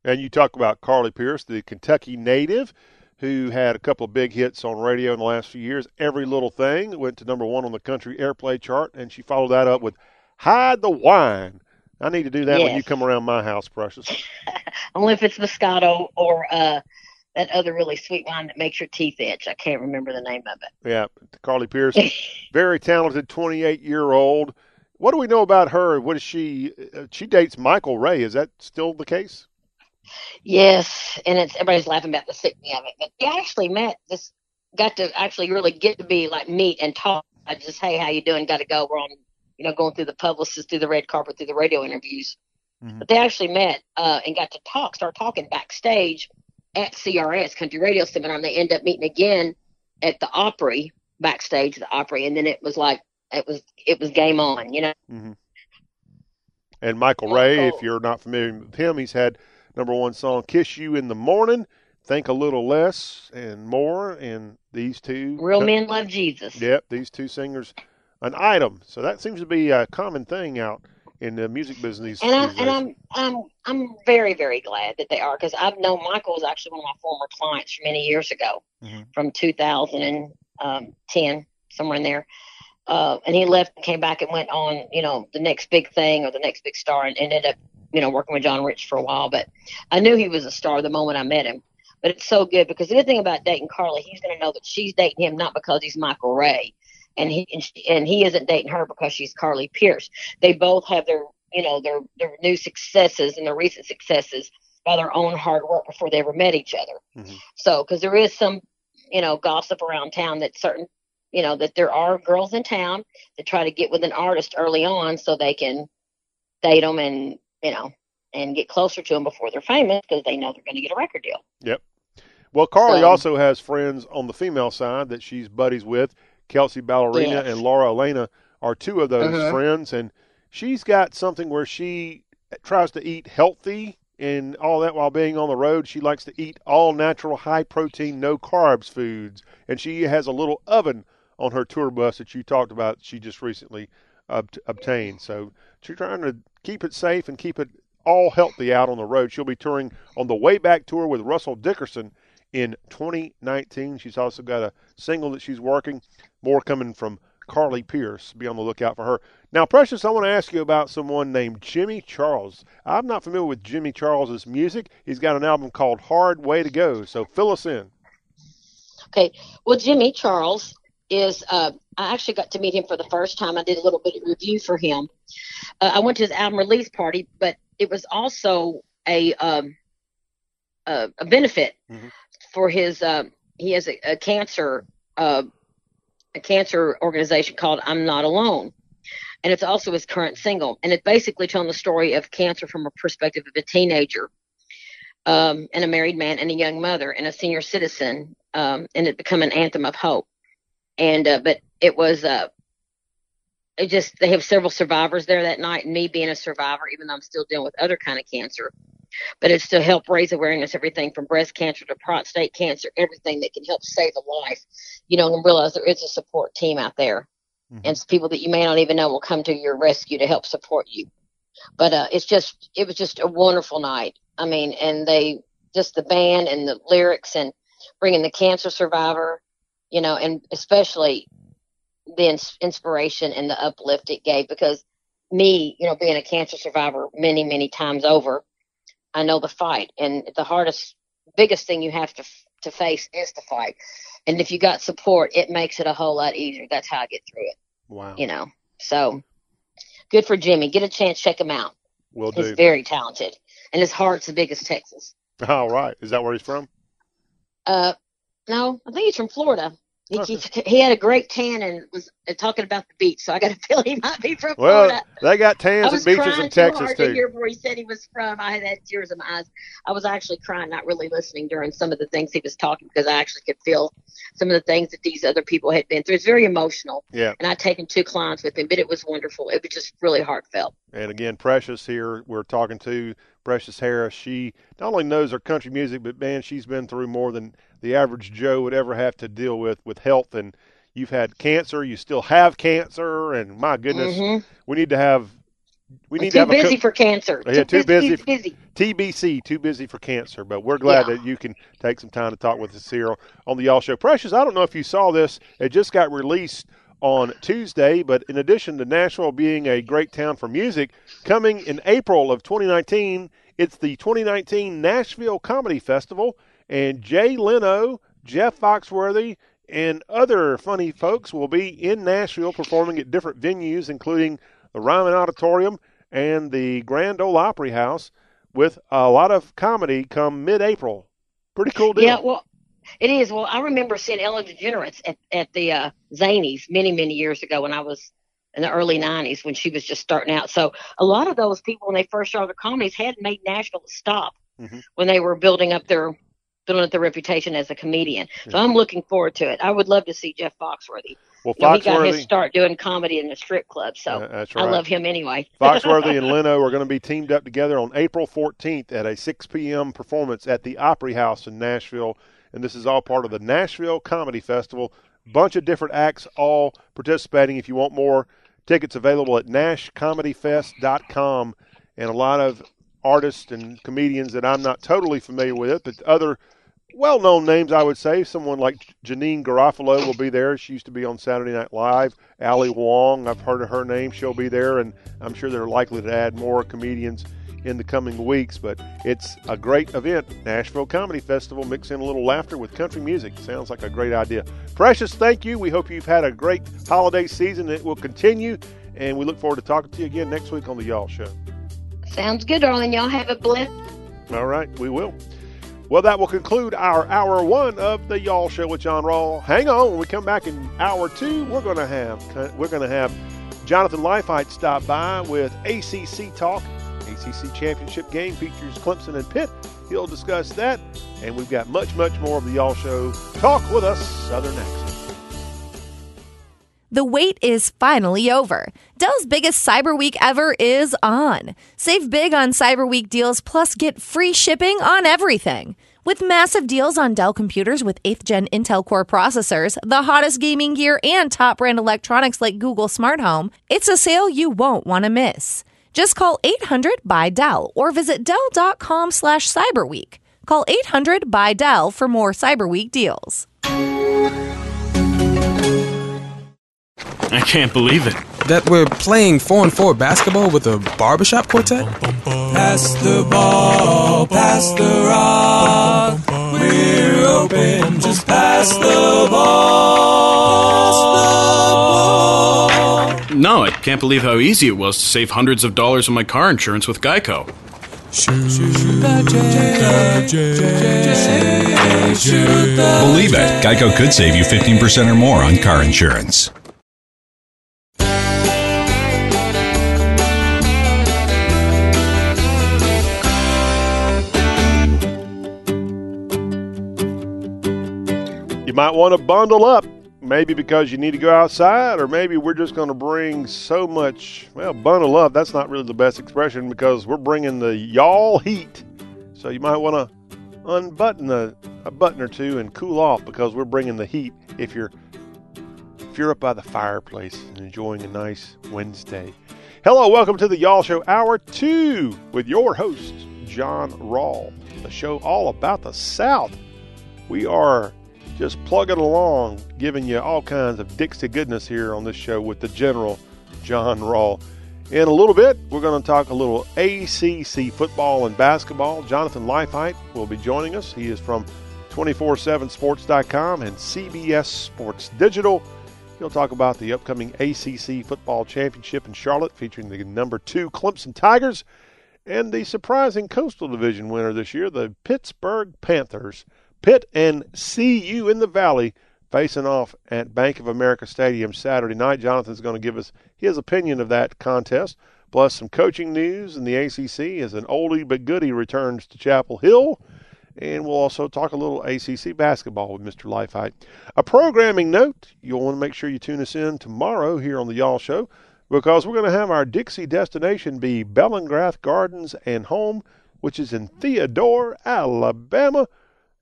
And you talk about Carly Pearce, the Kentucky native, who had a couple of big hits on radio in the last few years. Every Little Thing went to number one on the country airplay chart, and she followed that up with Hide the Wine. I need to do that when you come around my house, Precious. Only if it's Moscato or uh, that other really sweet wine that makes your teeth itch. I can't remember the name of it. Yeah, Carly Pearce, very talented, 28 year old. What do we know about her? What is she? Uh, she dates Michael Ray. Is that still the case? Yes, and it's everybody's laughing about the sickening of it. But we actually met this got to actually really get to be like meet and talk. I just hey, how you doing? Got to go. We're on, you know, going through the publicist, through the red carpet, through the radio interviews. But they actually met uh, and got to talk, start talking backstage at CRS Country Radio Seminar, and they end up meeting again at the Opry backstage, at the Opry, and then it was like it was it was game on, you know. Mm-hmm. And Michael Ray, if you're not familiar with him, he's had number one song "Kiss You in the Morning," "Think a Little Less," and more. And these two Real men love Jesus. Yep, these two singers, an item. So that seems to be a common thing out in the music business. And I'm and. I'm I'm I'm very very glad that they are because I've known Michael was actually one of my former clients from many years ago, Mhm. from 2010 somewhere in there. Uh, and he left and came back and went on, you know, the next big thing or the next big star, and ended up, you know, working with John Rich for a while. But I knew he was a star the moment I met him. But it's so good because the good thing about dating Carly, he's going to know that she's dating him not because he's Michael Ray, and he and, she, and he isn't dating her because she's Carly Pearce. They both have their, you know, their their new successes and their recent successes by their own hard work before they ever met each other. Mm-hmm. So, because there is some, you know, gossip around town that certain, you know, that there are girls in town that try to get with an artist early on so they can date them and, you know, and get closer to them before they're famous because they know they're going to get a record deal. Yep. Well, Carly So- also has friends on the female side that she's buddies with. Kelsea Ballerini Yes. and Lauren Alaina are two of those Mhm. friends, and she's got something where she tries to eat healthy and all that while being on the road. She likes to eat all natural, high protein, no carbs foods, and she has a little oven on her tour bus that you talked about. She just recently obt- obtained, so she's trying to keep it safe and keep it all healthy out on the road. She'll be touring on the way back tour with Russell Dickerson in 2019. She's also got a single that she's working. More coming from Carly Pearce. Be on the lookout for her. Now, Precious, I want to ask you about someone named Jimmy Charles. I'm not familiar with Jimmy Charles's music. He's got an album called Hard Way to Go. So fill us in. Okay. Well, Jimmy Charles is, uh, I actually got to meet him for the first time. I did a little bit of review for him. Uh, I went to his album release party, but it was also a, um, a, a benefit for his, uh, he has a, a cancer, uh, a cancer organization called I'm Not Alone. and it's also his current single, and it's basically telling the story of cancer from a perspective of a teenager, um, and a married man, and a young mother, and a senior citizen, um, and it become an anthem of hope. And uh, but it was uh, it just they have several survivors there that night, and me being a survivor, even though I'm still dealing with other kind of cancer, but it's to help raise awareness, everything from breast cancer to prostate cancer, everything that can help save a life, you know, and realize there is a support team out there, and it's people that you may not even know will come to your rescue to help support you. But uh, it's just it was just a wonderful night. I mean, and they just the band and the lyrics and bringing the cancer survivor, you know, and especially the ins- inspiration and the uplift it gave because me, you know, being a cancer survivor many, many times over, I know the fight and the hardest, biggest thing you have to to face is the fight. And if you got support, it makes it a whole lot easier. That's how I get through it. Wow. You know, so good for Jimmy. Get a chance, check him out. Will He's do. He's very talented, and his heart's the biggest Texas. All right. Is that where he's from? Uh, no, I think he's from Florida. He, he, had a great tan and was talking about the beach, so I got a feeling he might be from Well, Florida. they got tans and beaches in Texas hard to too. hear where he said he was from. I had tears in my eyes. I was actually crying, not really listening during some of the things he was talking because I actually could feel some of the things that these other people had been through. It's very emotional. Yeah. And I'd taken two clients with him, but it was wonderful. It was just really heartfelt. And again, Precious here, we're talking to Precious Harris. She not only knows her country music, but man, she's been through more than the average Joe would ever have to deal with with health. And you've had cancer, you still have cancer, and my goodness, Mhm. we need to have we need too to have busy a co- for cancer. Yeah, too busy. Too busy. TBC, too busy for cancer. But we're glad Yeah. that you can take some time to talk with us here on the Y'all Show. Precious, I don't know if you saw this. It just got released on Tuesday, but in addition to Nashville being a great town for music, coming in April of 2019, it's the 2019 Nashville Comedy Festival, and Jay Leno, Jeff Foxworthy, and other funny folks will be in Nashville performing at different venues, including the Ryman Auditorium and the Grand Ole Opry House, with a lot of comedy come mid-April. Pretty cool deal. Yeah, well, it is. Well, I remember seeing Ellen DeGeneres at, at the uh, Zanies many, many years ago when I was in the early 90s when she was just starting out. So a lot of those people, when they first started comedies, had made Nashville stop Mhm. when they were building up their building up their reputation as a comedian. So I'm looking forward to it. I would love to see Jeff Foxworthy. Well, You know, he got his start doing comedy in the strip club, so Uh, that's I love him anyway. Foxworthy and Leno are going to be teamed up together on April 14th at a 6 p.m. performance at the Opry House in Nashville. And this is all part of the Nashville Comedy Festival. Bunch of different acts all participating. If you want more, tickets available at nashcomedyfest.com. And a lot of artists and comedians that I'm not totally familiar with, but other well known names, I would say. Someone like Janeane Garofalo will be there. She used to be on Saturday Night Live. Ali Wong, I've heard of her name. She'll be there, and I'm sure they're likely to add more comedians in the coming weeks. But it's a great event. Nashville Comedy Festival. Mix in a little laughter with country music. Sounds like a great idea. Precious, thank you. We hope you've had a great holiday season. It will continue, and we look forward to talking to you again next week on The Y'all Show. Sounds good, darling. Y'all have a blessed All right, we will. Well, that will conclude our hour one of the Y'all Show with John Rawl. Hang on, when we come back in hour two, we're going to have we're going to have Jonathan Leifheit stop by with ACC talk. ACC championship game features Clemson and Pitt. He'll discuss that, and we've got much, much more of the Y'all Show. Talk with us, Southern accent. The wait is finally over. Dell's biggest Cyber Week ever is on. Save big on Cyber Week deals plus get free shipping on everything. With massive deals on Dell computers with 8th gen Intel Core processors, the hottest gaming gear, and top brand electronics like Google Smart Home, it's a sale you won't want to miss. Just call 800 buy Dell or visit Dell.com slash Cyber Week. Call 800 buy Dell for more Cyber Week deals. I can't believe it. That we're playing 4 and 4 basketball with a barbershop quartet? Pass the ball, pass the rock. We're open, just pass the ball. No, I can't believe how easy it was to save hundreds of dollars on my car insurance with Geico. Believe it, Geico could save you 15% or more on car insurance. You might want to bundle up, maybe because you need to go outside, or maybe we're just going to bring so much. Well, bundle up, that's not really the best expression because we're bringing the y'all heat. So you might want to unbutton a, a button or two and cool off because we're bringing the heat if you're if you're up by the fireplace and enjoying a nice Wednesday. Hello, welcome to the Y'all Show Hour 2 with your host, John Rawl. The show all about the South. We are just plugging along, giving you all kinds of Dixie goodness here on this show with the General, John Rawl. In a little bit, we're going to talk a little ACC football and basketball. Jonathan Leifheit will be joining us. He is from 247sports.com and CBS Sports Digital. He'll talk about the upcoming ACC football championship in Charlotte featuring the number two Clemson Tigers and the surprising Coastal Division winner this year, the Pittsburgh Panthers. Pitt and CU in the Valley facing off at Bank of America Stadium Saturday night. Jonathan's going to give us his opinion of that contest, plus some coaching news in the ACC as an oldie but goodie returns to Chapel Hill. And we'll also talk a little ACC basketball with Mr. Leifheit. A programming note you'll want to make sure you tune us in tomorrow here on the Y'all Show because we're going to have our Dixie destination be Bellingrath Gardens and Home, which is in Theodore, Alabama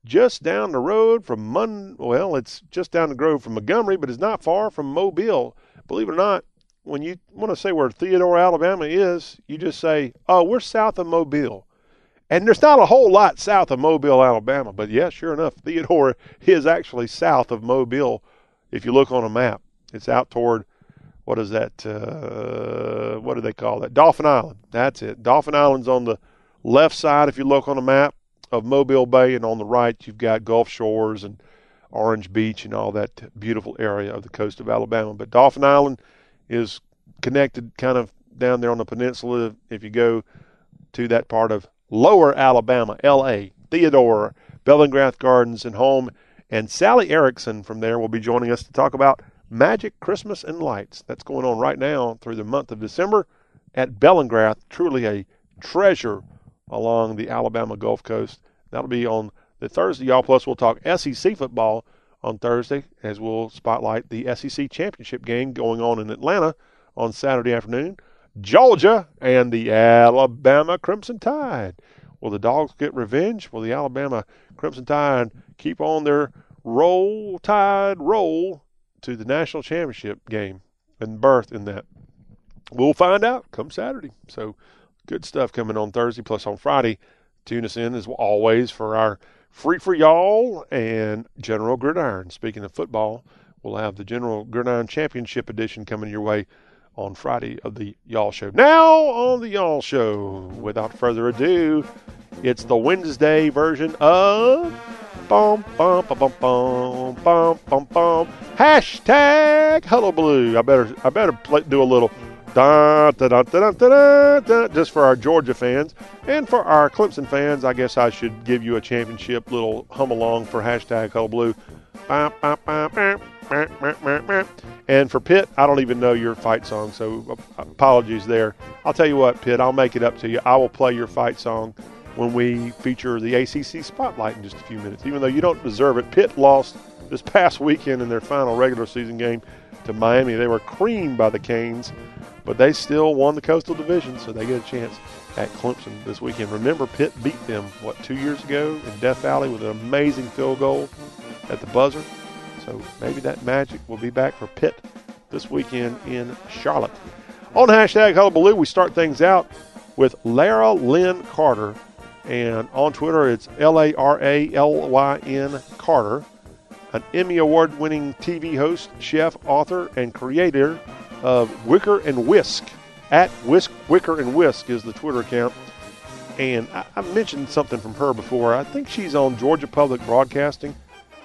just down the road from Mun. Well, it's just down the road from Montgomery, but it's not far from Mobile. Believe it or not, when you want to say where Theodore, Alabama is, you just say, "Oh, we're south of Mobile." And there's not a whole lot south of Mobile, Alabama, but yes, sure enough, Theodore is actually south of Mobile. If you look on a map, it's out toward what is that? Uh, what do they call that? Dauphin Island. That's it. Dauphin Island's on the left side if you look on a map of Mobile Bay, and on the right you've got Gulf Shores and Orange Beach and all that beautiful area of the coast of Alabama. But Dauphin Island is connected kind of down there on the peninsula if you go to that part of lower Alabama, L.A., Theodore, Bellingrath Gardens, and home. And Sally Erickson from there will be joining us to talk about Magic Christmas and Lights. That's going on right now through the month of December at Bellingrath. Truly a treasure along the Alabama Gulf Coast. That'll be on the Thursday, y'all. Plus, we'll talk SEC football on Thursday as we'll spotlight the SEC championship game going on in Atlanta on Saturday afternoon. Georgia and the Alabama Crimson Tide. Will the dogs get revenge? Will the Alabama Crimson Tide keep on their roll tide roll to the national championship game and berth in that? We'll find out come Saturday. So good stuff coming on Thursday. Plus on Friday, tune us in as always for our free for y'all and General Gridiron. Speaking of football, we'll have the General Gridiron Championship edition coming your way on Friday of the Y'all Show. Now on the Y'all Show, without further ado, it's the Wednesday version of bum bum bum bum bum bum bum bum hashtag hullabaloo. I better I better play, do a little da da da da da da just for our Georgia fans and for our Clemson fans. I guess I should give you a championship little hum along for hashtag bum, bum. And for Pitt, I don't even know your fight song, so apologies there. I'll tell you what, Pitt, I'll make it up to you. I will play your fight song when we feature the ACC Spotlight in just a few minutes, even though you don't deserve it. Pitt lost this past weekend in their final regular season game to Miami. They were creamed by the Canes, but they still won the Coastal Division, so they get a chance at Clemson this weekend. Remember, Pitt beat them, what, two years ago in Death Valley with an amazing field goal at the buzzer? So maybe that magic will be back for Pitt this weekend in Charlotte. On hashtag Hullabaloo, we start things out with Lara Lyn Carter. And on Twitter, it's L A R A L Y N Carter, an Emmy Award winning TV host, chef, author, and creator of Wicker and Whisk. At Whisk, Wicker and Whisk is the Twitter account. And I, I mentioned something from her before. I think she's on Georgia Public Broadcasting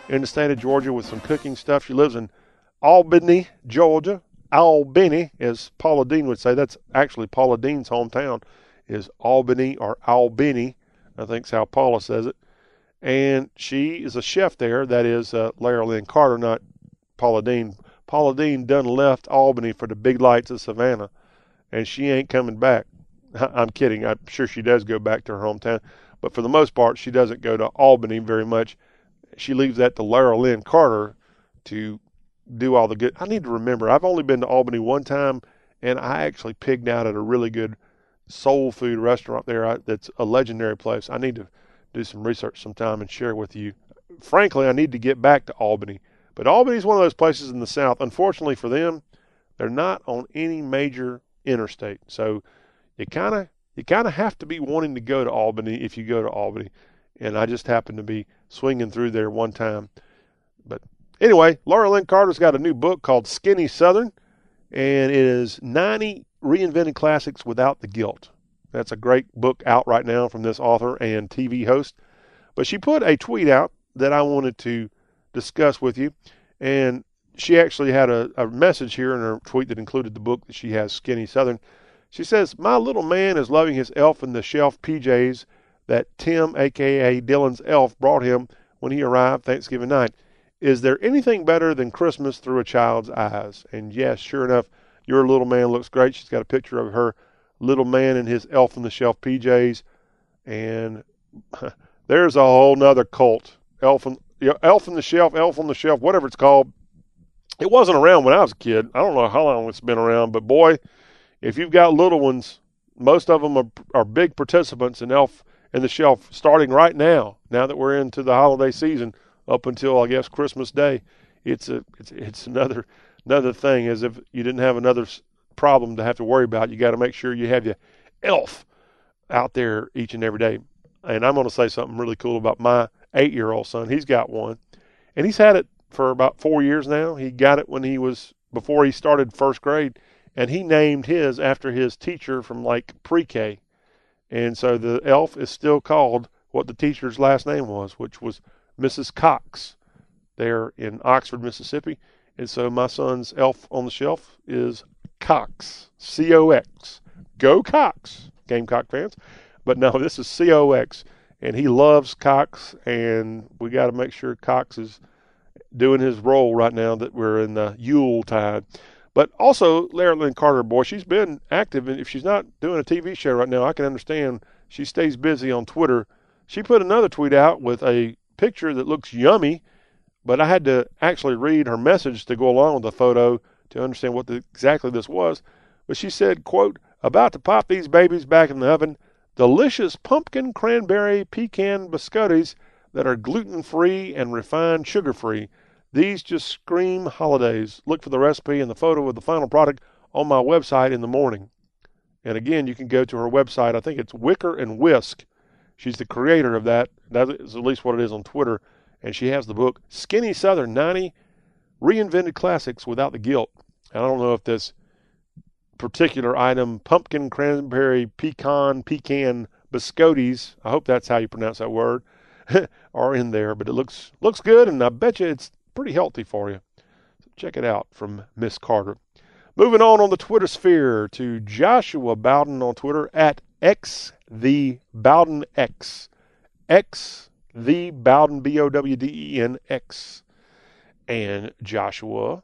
in the state of Georgia with some cooking stuff. She lives in Albany, Georgia. Albany, as Paula Deen would say, that's actually Paula Deen's hometown, is Albany or Albany. I think's how Paula says it. And she is a chef there. That is uh, Lara Lyn Carter, not Paula Deen. Paula Deen done left Albany for the big lights of Savannah, and she ain't coming back. I'm kidding. I'm sure she does go back to her hometown, but for the most part, she doesn't go to Albany very much she leaves that to Lara Lyn Carter to do all the good. I need to remember. I've only been to Albany one time, and I actually pigged out at a really good soul food restaurant there. I, that's a legendary place. I need to do some research sometime and share with you. Frankly, I need to get back to Albany, but Albany's one of those places in the South. Unfortunately for them, they're not on any major interstate, so you kind of you kind of have to be wanting to go to Albany if you go to Albany. And I just happened to be swinging through there one time. But anyway, Laura Lynn Carter's got a new book called Skinny Southern, and it is 90 reinvented classics without the guilt. That's a great book out right now from this author and TV host. But she put a tweet out that I wanted to discuss with you. And she actually had a, a message here in her tweet that included the book that she has, Skinny Southern. She says, My little man is loving his elf in the shelf PJs that Tim, aka Dylan's elf, brought him when he arrived Thanksgiving night. Is there anything better than Christmas through a child's eyes? And yes, sure enough, your little man looks great. She's got a picture of her little man in his elf on the shelf PJs. And there's a whole nother cult. Elf on, you know, elf on the shelf, elf on the shelf, whatever it's called. It wasn't around when I was a kid. I don't know how long it's been around, but boy, if you've got little ones, most of them are, are big participants in elf in the shelf starting right now. Now that we're into the holiday season, up until I guess Christmas Day, it's a it's it's another another thing. As if you didn't have another problem to have to worry about, you got to make sure you have your elf out there each and every day. And I'm going to say something really cool about my eight year old son. He's got one, and he's had it for about four years now. He got it when he was before he started first grade, and he named his after his teacher from like pre K. And so the elf is still called what the teacher's last name was, which was Mrs. Cox there in Oxford, Mississippi. And so my son's elf on the shelf is Cox, C O X. Go Cox, Gamecock fans. But no, this is C O X. And he loves Cox, and we got to make sure Cox is doing his role right now that we're in the Yule tide. But also, Larry Lynn Carter, boy, she's been active. And if she's not doing a TV show right now, I can understand she stays busy on Twitter. She put another tweet out with a picture that looks yummy, but I had to actually read her message to go along with the photo to understand what the, exactly this was. But she said, quote, about to pop these babies back in the oven, delicious pumpkin cranberry pecan biscottis that are gluten free and refined sugar free. These just scream holidays. Look for the recipe and the photo of the final product on my website in the morning. And again, you can go to her website. I think it's Wicker and Whisk. She's the creator of that. That is at least what it is on Twitter. And she has the book Skinny Southern 90 Reinvented Classics Without the Guilt. And I don't know if this particular item, pumpkin cranberry pecan pecan biscottis, I hope that's how you pronounce that word, are in there. But it looks looks good, and I bet you it's pretty healthy for you. So check it out from Miss Carter. Moving on on the Twitter sphere to Joshua Bowden on Twitter at X the Bowden X. X the Bowden B O W D E N X. And Joshua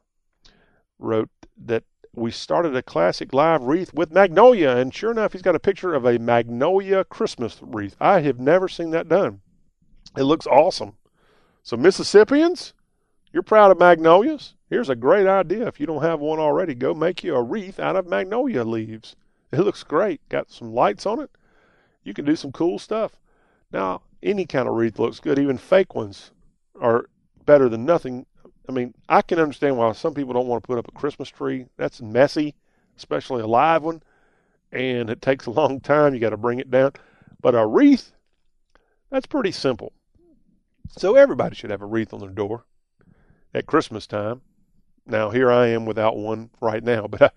wrote that we started a classic live wreath with magnolia, and sure enough, he's got a picture of a magnolia Christmas wreath. I have never seen that done. It looks awesome. So, Mississippians, you're proud of magnolias? Here's a great idea. If you don't have one already, go make you a wreath out of magnolia leaves. It looks great. Got some lights on it. You can do some cool stuff. Now, any kind of wreath looks good. Even fake ones are better than nothing. I mean, I can understand why some people don't want to put up a Christmas tree. That's messy, especially a live one, and it takes a long time. You got to bring it down. But a wreath, that's pretty simple. So everybody should have a wreath on their door at Christmas time. Now here I am without one right now, but I,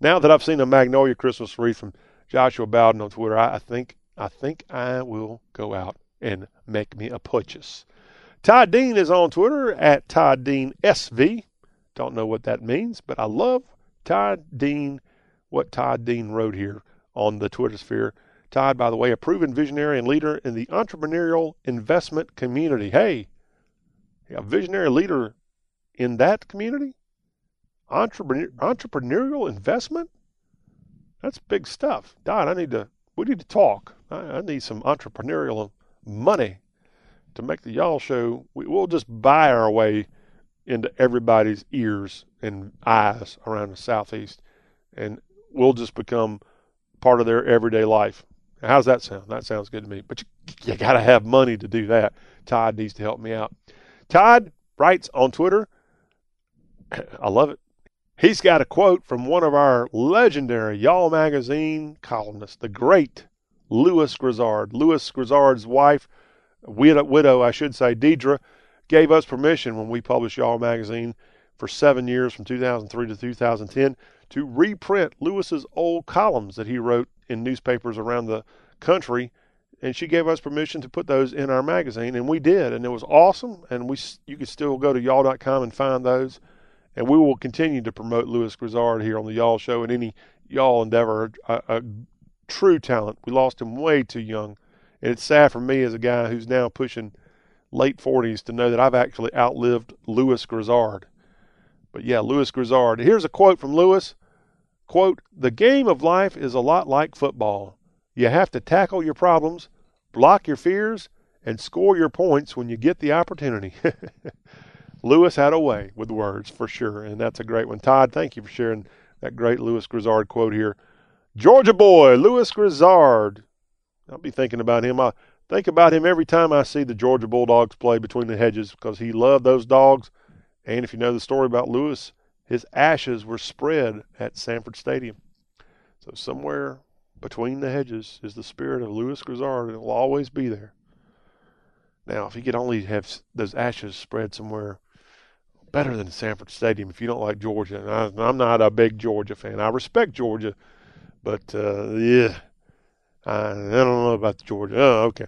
now that I've seen a magnolia Christmas wreath from Joshua Bowden on Twitter, I, I think I think I will go out and make me a purchase. Todd Dean is on Twitter at Todd Dean SV. Don't know what that means, but I love Todd Dean, what Todd Dean wrote here on the Twitter sphere. Todd, by the way, a proven visionary and leader in the entrepreneurial investment community. Hey, a visionary leader in that community? Entrepreneur, entrepreneurial investment? That's big stuff. Todd, I need to, we need to talk. I, I need some entrepreneurial money. To make the y'all show, we, we'll just buy our way into everybody's ears and eyes around the southeast, and we'll just become part of their everyday life. How's that sound? That sounds good to me. But you, you got to have money to do that. Todd needs to help me out. Todd writes on Twitter. I love it. He's got a quote from one of our legendary Y'all magazine columnists, the great Lewis Grizzard. Lewis Grizzard's wife, widow, widow, I should say, Dedra, gave us permission when we published Y'all magazine for seven years from 2003 to 2010 to reprint Lewis's old columns that he wrote in newspapers around the country. And she gave us permission to put those in our magazine, and we did, and it was awesome. And we, you can still go to y'all.com and find those. And we will continue to promote Lewis Grizzard here on the Y'all Show and any Y'all endeavor. A, a true talent. We lost him way too young, it's sad for me as a guy who's now pushing late 40s to know that I've actually outlived Lewis Grizzard. But yeah, Lewis Grizzard. Here's a quote from Lewis. Quote, the game of life is a lot like football. You have to tackle your problems, block your fears, and score your points when you get the opportunity. Lewis had a way with words for sure, and that's a great one. Todd, thank you for sharing that great Lewis Grizzard quote here. Georgia boy, Lewis Grizzard. I'll be thinking about him. I think about him every time I see the Georgia Bulldogs play between the hedges because he loved those dogs. And if you know the story about Lewis, his ashes were spread at Sanford Stadium. So somewhere between the hedges is the spirit of Lewis Grizzard, and it will always be there. Now, if he could only have those ashes spread somewhere better than Sanford Stadium, if you don't like Georgia, and I, I'm not a big Georgia fan. I respect Georgia, but uh, yeah, I, I don't know about the Georgia. Oh, okay.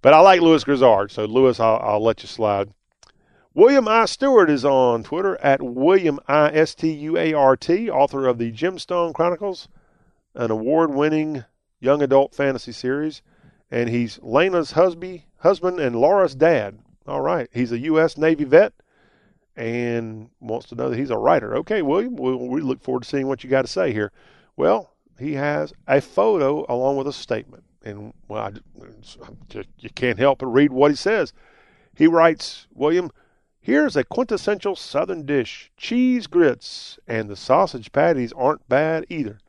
But I like Lewis Grizzard, so Lewis, I'll, I'll let you slide. William I. Stewart is on Twitter at William I S T U A R T, author of the Gemstone Chronicles, an award winning young adult fantasy series. And he's Lena's husband, husband and Laura's dad. All right. He's a U.S. Navy vet and wants to know that he's a writer. Okay, William, we, we look forward to seeing what you got to say here. Well, he has a photo along with a statement. And, well, I, you can't help but read what he says. He writes, William, Here's a quintessential Southern dish cheese grits, and the sausage patties aren't bad either.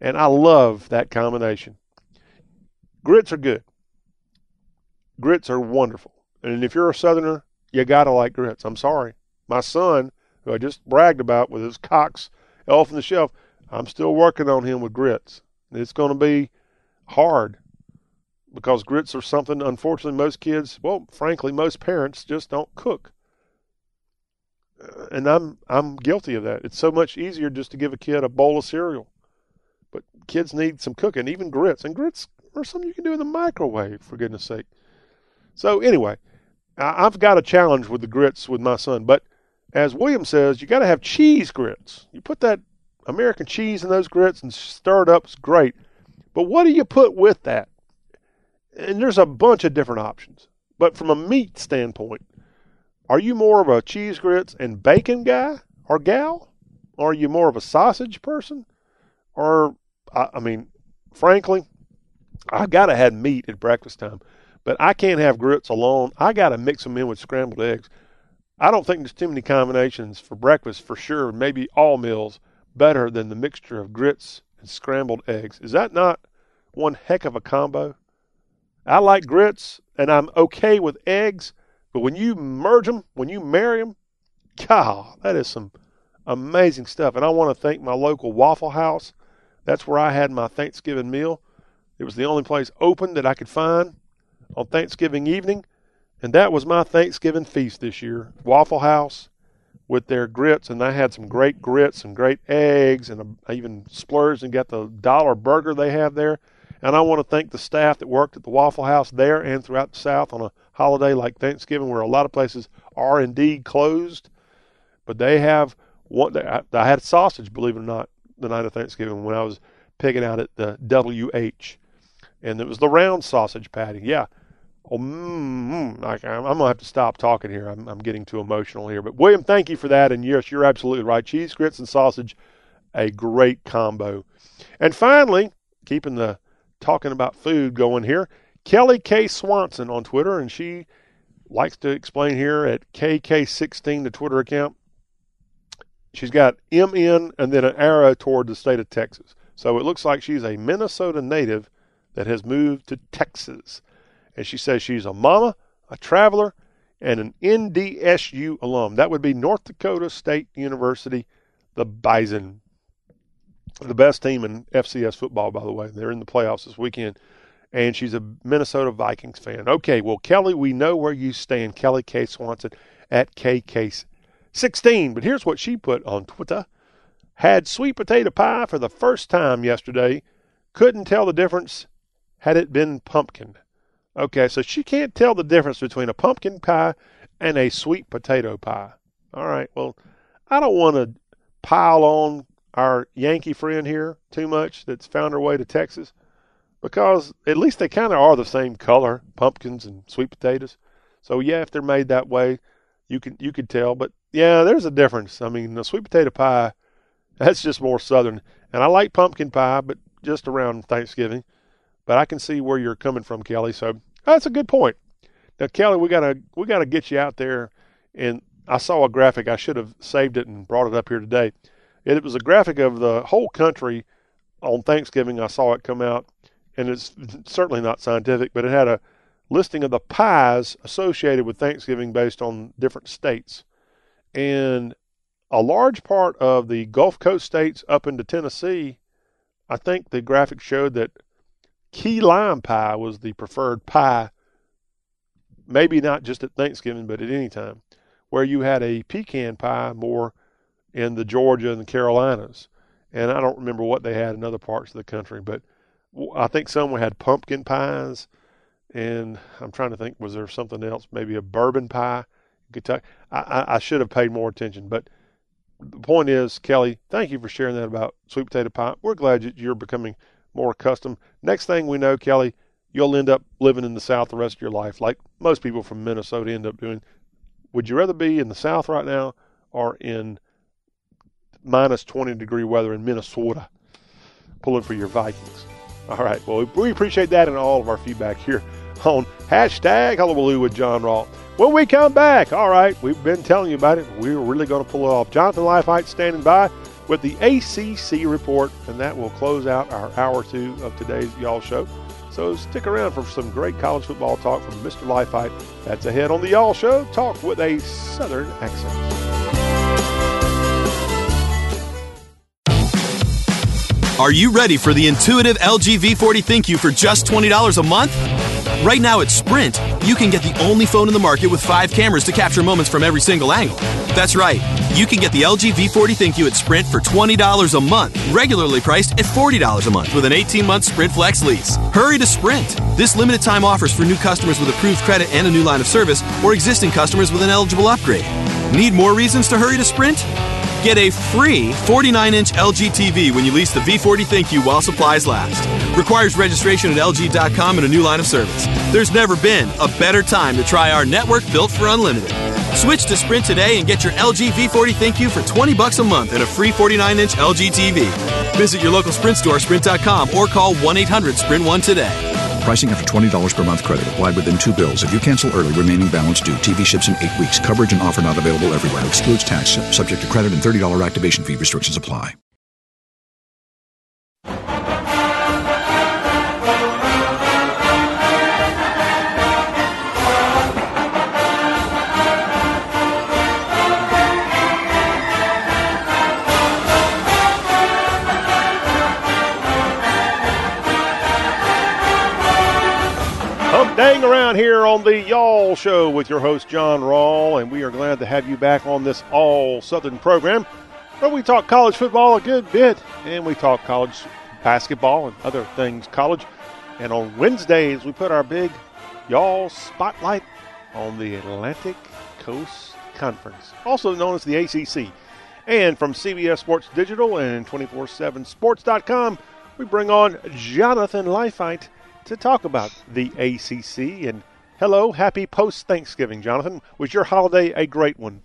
And I love that combination. Grits are good. Grits are wonderful. And if you're a Southerner, you got to like grits. I'm sorry. My son, who I just bragged about with his Cox elf on the shelf, I'm still working on him with grits. It's going to be hard because grits are something, unfortunately, most kids, well, frankly, most parents just don't cook uh, and I'm I'm guilty of that. It's so much easier just to give a kid a bowl of cereal, but kids need some cooking, even grits, and grits are something you can do in the microwave for goodness sake. So anyway, I've got a challenge with the grits with my son, but as William says, you got to have cheese grits. You put that American cheese in those grits and stir it up. It's great, but what do you put with that? And there's a bunch of different options. But from a meat standpoint, are you more of a cheese grits and bacon guy or gal? Are you more of a sausage person? Or, I, I mean, frankly, I got to have meat at breakfast time, but I can't have grits alone. I got to mix them in with scrambled eggs. I don't think there's too many combinations for breakfast for sure, maybe all meals, better than the mixture of grits and scrambled eggs. Is that not one heck of a combo? I like grits and I'm okay with eggs but when you merge them, when you marry them, God, that is some amazing stuff. And I want to thank my local Waffle House. That's where I had my Thanksgiving meal. It was the only place open that I could find on Thanksgiving evening. And that was my Thanksgiving feast this year. Waffle House with their grits. And I had some great grits and great eggs. And I even splurged and got the dollar burger they have there. And I want to thank the staff that worked at the Waffle House there and throughout the South on a holiday like Thanksgiving, where a lot of places are indeed closed. But they have one. I had sausage, believe it or not, the night of Thanksgiving when I was picking out at the WH, and it was the round sausage patty. Yeah. Oh, mm, I, am gonna have to stop talking here. I'm, I'm getting too emotional here. But William, thank you for that. And yes, you're absolutely right. Cheese grits and sausage, a great combo. And finally, keeping the talking about food going here. Kelly K. Swanson on Twitter, and she likes to explain here at KK16, the Twitter account. She's got MN and then an arrow toward the state of Texas. So it looks like she's a Minnesota native that has moved to Texas. And she says she's a mama, a traveler, and an NDSU alum. That would be North Dakota State University, the Bison. The best team in FCS football, by the way. They're in the playoffs this weekend. And she's a Minnesota Vikings fan. Okay, well, Kelly, we know where you stand. Kelly K. Swanson at KK16. But here's what she put on Twitter. Had sweet potato pie for the first time yesterday. Couldn't tell the difference had it been pumpkin. Okay, so she can't tell the difference between a pumpkin pie and a sweet potato pie. All right, well, I don't want to pile on our Yankee friend here too much that's found her way to Texas because at least they kind of are the same color, pumpkins and sweet potatoes. So yeah, if they're made that way, you can you could tell. But yeah, there's a difference. I mean, the sweet potato pie, that's just more southern, and I like pumpkin pie, but just around Thanksgiving. But I can see where you're coming from, Kelly. So oh, that's a good point. Now, Kelly, we gotta we gotta get you out there. And I saw a graphic. I should have saved it and brought it up here today. It was a graphic of the whole country on Thanksgiving. I saw it come out, and it's certainly not scientific, but it had a listing of the pies associated with Thanksgiving based on different states. And a large part of the Gulf Coast states up into Tennessee, I think the graphic showed that key lime pie was the preferred pie, maybe not just at Thanksgiving, but at any time, where you had a pecan pie more in the Georgia and the Carolinas. And I don't remember what they had in other parts of the country, but I think some had pumpkin pies. And I'm trying to think, was there something else? Maybe a bourbon pie Kentucky. I, I, I should have paid more attention. But the point is, Kelly, thank you for sharing that about sweet potato pie. We're glad that you're becoming more accustomed. Next thing we know, Kelly, you'll end up living in the South the rest of your life, like most people from Minnesota end up doing. Would you rather be in the South right now or in minus 20 degree weather in Minnesota pulling for your Vikings? All right. Well, we appreciate that and all of our feedback here on hashtag Hullabaloo with John Rawl. When we come back, all right, we've been telling you about it. We're really going to pull it off. Jonathan Leifheit standing by with the ACC report, and that will close out our hour two of today's Y'all Show. So stick around for some great college football talk from Mr. Leifheit. That's ahead on the Y'all Show. Talk with a Southern accent. Are you ready for the intuitive LG V40 ThinQ for just $20 a month? Right now at Sprint, you can get the only phone in the market with five cameras to capture moments from every single angle. That's right, you can get the LG V40 ThinQ at Sprint for $20 a month, regularly priced at $40 a month with an 18-month Sprint Flex lease. Hurry to Sprint! This limited time offers for new customers with approved credit and a new line of service, or existing customers with an eligible upgrade. Need more reasons to hurry to Sprint? Get a free 49 inch LG TV when you lease the V40 ThinQ while supplies last. Requires registration at LG.com and a new line of service. There's never been a better time to try our network built for unlimited. Switch to Sprint today and get your LG V40 ThinQ for 20 bucks a month and a free 49 inch LG TV. Visit your local Sprint store, sprint.com, or call 1 800 Sprint 1 today. Pricing after $20 per month credit applied within two bills. If you cancel early, remaining balance due. TV ships in eight weeks. Coverage and offer not available everywhere. Excludes tax. Subject to credit and $30 activation fee. Restrictions apply. Around here on the Y'all Show with your host, John Rawl, and we are glad to have you back on this all Southern program where we talk college football a good bit and we talk college basketball and other things college. And on Wednesdays, we put our big Y'all spotlight on the Atlantic Coast Conference, also known as the ACC. And from CBS Sports Digital and 247sports.com, we bring on Jonathan Leifheit to talk about the ACC. And hello, happy post Thanksgiving, Jonathan. Was your holiday a great one?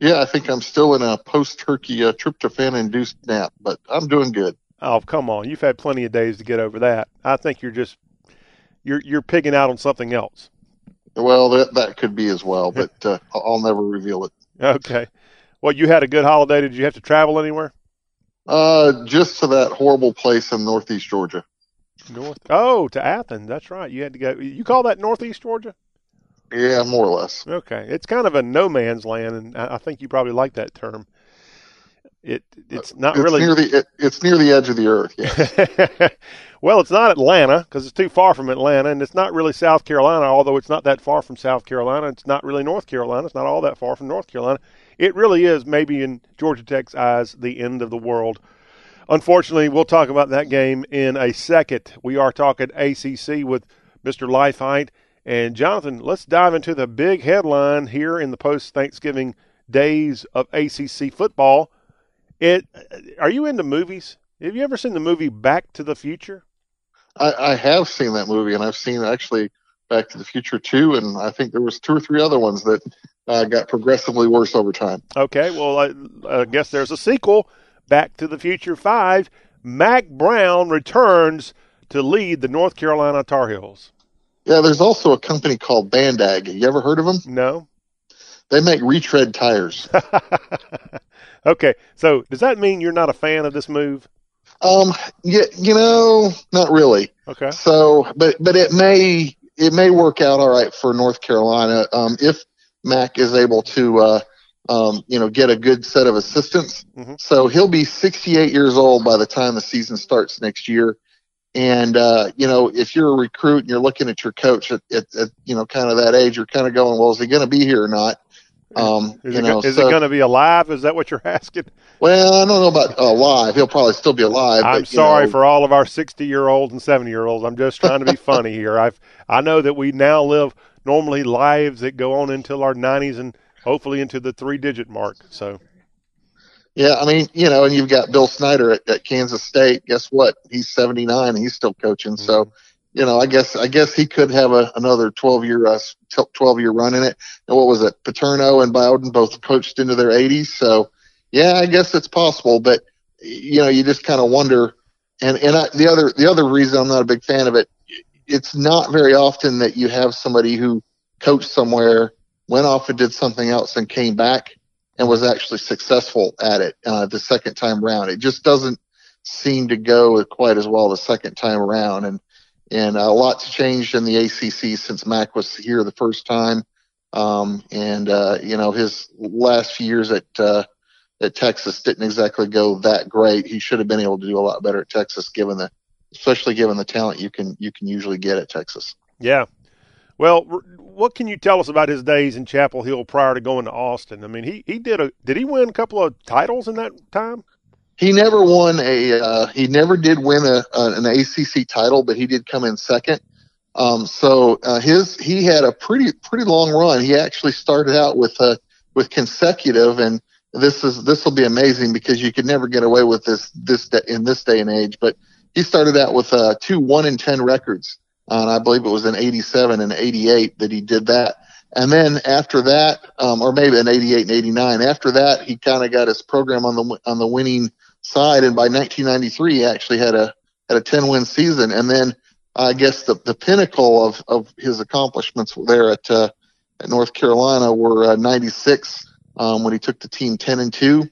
Yeah, I think I'm still in a post turkey uh, tryptophan induced nap, but I'm doing good. Oh, come on. You've had plenty of days to get over that. I think you're just you're you're pigging out on something else. Well, that that could be as well, but uh, I'll I'll never reveal it. Okay. Well, you had a good holiday. Did you have to travel anywhere? Uh, just to that horrible place in Northeast Georgia. North. Oh, to Athens. That's right. You had to go. You call that Northeast Georgia? Yeah, more or less. Okay. It's kind of a no man's land, and I I think you probably like that term. It it's not it's really near the it, it's near the edge of the earth. Yeah. well, it's not Atlanta because it's too far from Atlanta, and it's not really South Carolina. Although it's not that far from South Carolina, it's not really North Carolina. It's not all that far from North Carolina. It really is, maybe in Georgia Tech's eyes, the end of the world. Unfortunately, we'll talk about that game in a second. We are talking ACC with Mr. Leifheit. And Jonathan, let's dive into the big headline here in the post Thanksgiving days of ACC football. It are you into movies? Have you ever seen the movie Back to the Future? I, I have seen that movie, and I've seen actually Back to the Future too, and I think there was two or three other ones that uh, got progressively worse over time. Okay, well, I, I guess there's a sequel, Back to the Future 5. Mack Brown returns to lead the North Carolina Tar Heels. Yeah, there's also a company called Bandag. You ever heard of them? No. They make retread tires. Okay, so does that mean you're not a fan of this move? Um, yeah, you know, not really. Okay. So, but but it may it may work out all right for North Carolina um, if Mack is able to uh, um, you know get a good set of assistants. So he'll be 68 years old by the time the season starts next year. And uh, you know, if you're a recruit and you're looking at your coach at, at, at you know kind of that age, you're kind of going, well, is he going to be here or not? Um, Is, you it, know, is so- it going to be alive? Is that what you're asking? well, I don't know about alive. He'll probably still be alive. I'm but, sorry know, for all of our 60 year olds and 70 year olds. I'm just trying to be funny here. I've I know that we now live normally lives that go on until our 90s and hopefully into the three digit mark. So Yeah, I mean, you know, and you've got Bill Snyder at, at Kansas State. Guess what? He's 79 and he's still coaching. So, you know, I guess I guess he could have a, another 12 year uh, 12 year run in it. And what was it? Paterno and Bowden both coached into their 80s. So, yeah, I guess it's possible. But you know, you just kind of wonder. And and I, the other the other reason I'm not a big fan of it, it's not very often that you have somebody who coached somewhere, went off and did something else, and came back and was actually successful at it uh, the second time around. It just doesn't seem to go quite as well the second time around. And and a lot's changed in the ACC since Mack was here the first time. Um, and uh, you know his last few years at uh, at Texas didn't exactly go that great. He should have been able to do a lot better at Texas, given the especially given the talent you can you can usually get at Texas. yeah. Well, what can you tell us about his days in Chapel Hill prior to going to Austin? I mean, he, he did a did he win a couple of titles in that time? He never won a. Uh, he never did win a, a an ACC title, but he did come in second. Um, so uh, his he had a pretty pretty long run. He actually started out with uh, with consecutive, and this is this will be amazing because you could never get away with this this in this day and age. But he started out with uh, two one in ten records, and I believe it was in '87 and '88 that he did that. And then after that, um, or maybe in '88 and '89, after that, he kind of got his program on the on the winning side, and by 1993, he actually had a had a 10 win season. And then I guess the the pinnacle of of his accomplishments there at uh, at North Carolina were uh, 96 um, when he took the team 10 and two,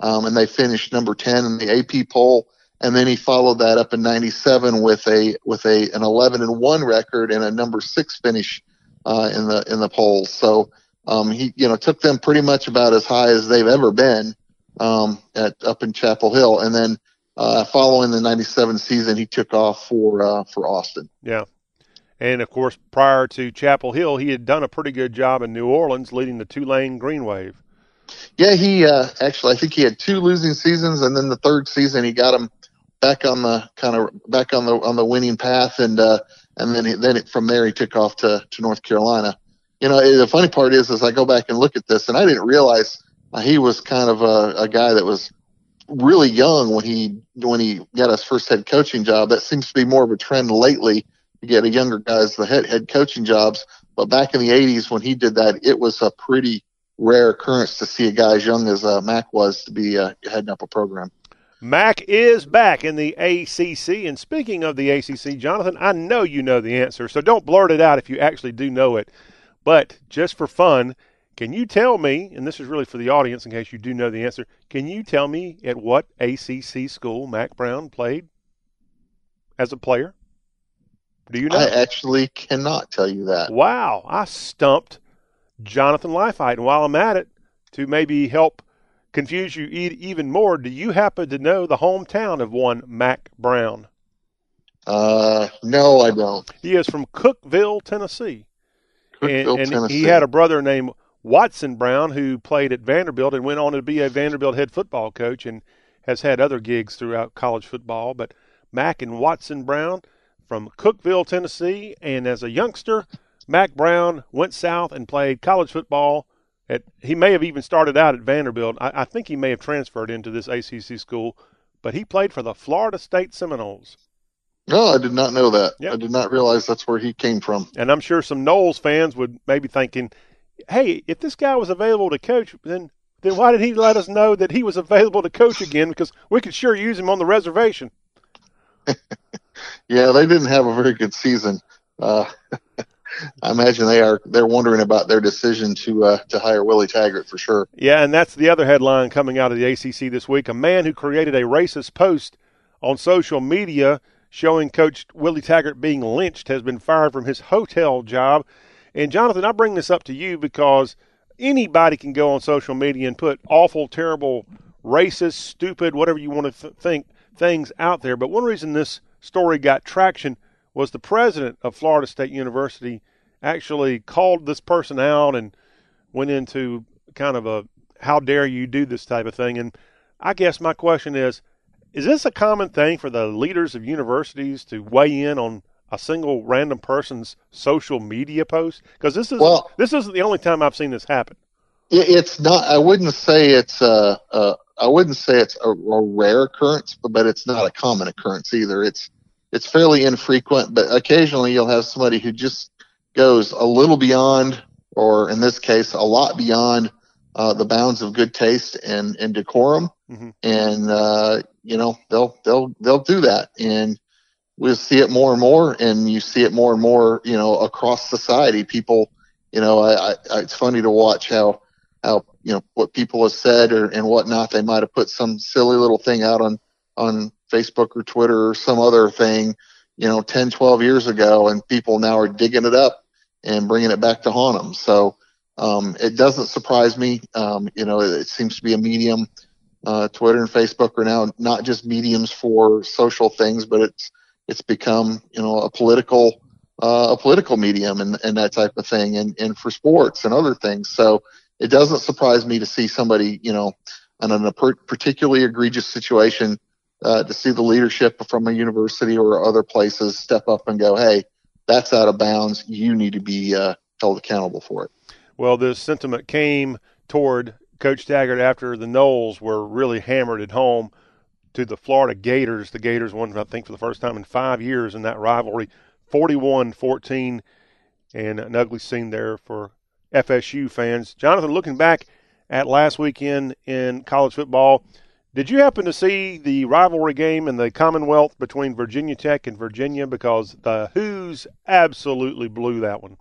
um, and they finished number 10 in the AP poll. And then he followed that up in '97 with a with a an 11 and one record and a number six finish uh, in the in the polls. So um, he you know took them pretty much about as high as they've ever been um, at up in Chapel Hill. And then uh, following the '97 season, he took off for uh, for Austin. Yeah. And of course, prior to Chapel Hill, he had done a pretty good job in New Orleans leading the Tulane Green Wave. Yeah, he uh, actually I think he had two losing seasons, and then the third season he got him back on the kind of back on the on the winning path, and uh, and then he, then it, from there he took off to to North Carolina. You know, the funny part is, as I go back and look at this, and I didn't realize uh, he was kind of a, a guy that was really young when he when he got his first head coaching job. That seems to be more of a trend lately to get a younger guys the head head coaching jobs. But back in the '80s when he did that, it was a pretty rare occurrence to see a guy as young as uh, Mack was to be uh, heading up a program. Mack is back in the ACC. And speaking of the ACC, Jonathan, I know you know the answer, so don't blurt it out if you actually do know it. But just for fun, can you tell me, and this is really for the audience in case you do know the answer, can you tell me at what ACC school Mack Brown played as a player? Do you know? I actually cannot tell you that. Wow, I stumped Jonathan Leifheit. And while I'm at it, to maybe help confuse you e- even more, do you happen to know the hometown of one Mack Brown? Uh, no, I don't. He is from Cookeville, Tennessee. Cookeville, and, and Tennessee. he had a brother named Watson Brown who played at Vanderbilt and went on to be a Vanderbilt head football coach and has had other gigs throughout college football. But Mack and Watson Brown from Cookeville, Tennessee, and as a youngster, Mack Brown went south and played college football. At he may have even started out at Vanderbilt. I, I think he may have transferred into this ACC school, but he played for the Florida State Seminoles. No, I did not know that. Yep. I did not realize that's where he came from. And I'm sure some Noles fans would maybe thinking, "Hey, if this guy was available to coach, then then why did he let us know that he was available to coach again? Because we could sure use him on the reservation." Yeah, they didn't have a very good season. Uh, I imagine they are they're wondering about their decision to uh, to hire Willie Taggart for sure. Yeah, and that's the other headline coming out of the ACC this week. A man who created a racist post on social media showing Coach Willie Taggart being lynched has been fired from his hotel job. And Jonathan, I bring this up to you because anybody can go on social media and put awful, terrible, racist, stupid, whatever you want to th- think things out there. But one reason this story got traction was the president of Florida State University actually called this person out and went into kind of a how dare you do this type of thing. And I guess my question is is this a common thing for the leaders of universities to weigh in on a single random person's social media post? Because this is Well- this isn't the only time I've seen this happen. It's not. I wouldn't say it's uh, uh wouldn't say it's a, a rare occurrence, but, but it's not a common occurrence either. It's it's fairly infrequent, but occasionally you'll have somebody who just goes a little beyond, or in this case, a lot beyond uh, the bounds of good taste and and decorum, Mhm. and uh, you know they'll they'll they'll do that, and we'll see it more and more, and you see it more and more, you know, across society. People, you know, I, I, it's funny to watch how how you know what people have said or and whatnot. They might have put some silly little thing out on on Facebook or Twitter or some other thing, you know, 10, 12 years ago, and people now are digging it up and bringing it back to haunt them. So um, it doesn't surprise me. Um, you know, it, it seems to be a medium. Uh, Twitter and Facebook are now not just mediums for social things, but it's it's become you know a political uh, a political medium and, and that type of thing, and and for sports and other things. So it doesn't surprise me to see somebody you know in a particularly egregious situation uh, to see the leadership from a university or other places step up and go, hey, that's out of bounds. You need to be uh, held accountable for it. Well, this sentiment came toward Coach Taggart after the Noles were really hammered at home to the Florida Gators. The Gators won, I think, for the first time in five years in that rivalry, 41 14, and an ugly scene there for FSU fans. Jonathan, looking back at last weekend in college football, did you happen to see the rivalry game in the Commonwealth between Virginia Tech and Virginia? Because the Hoos absolutely blew that one.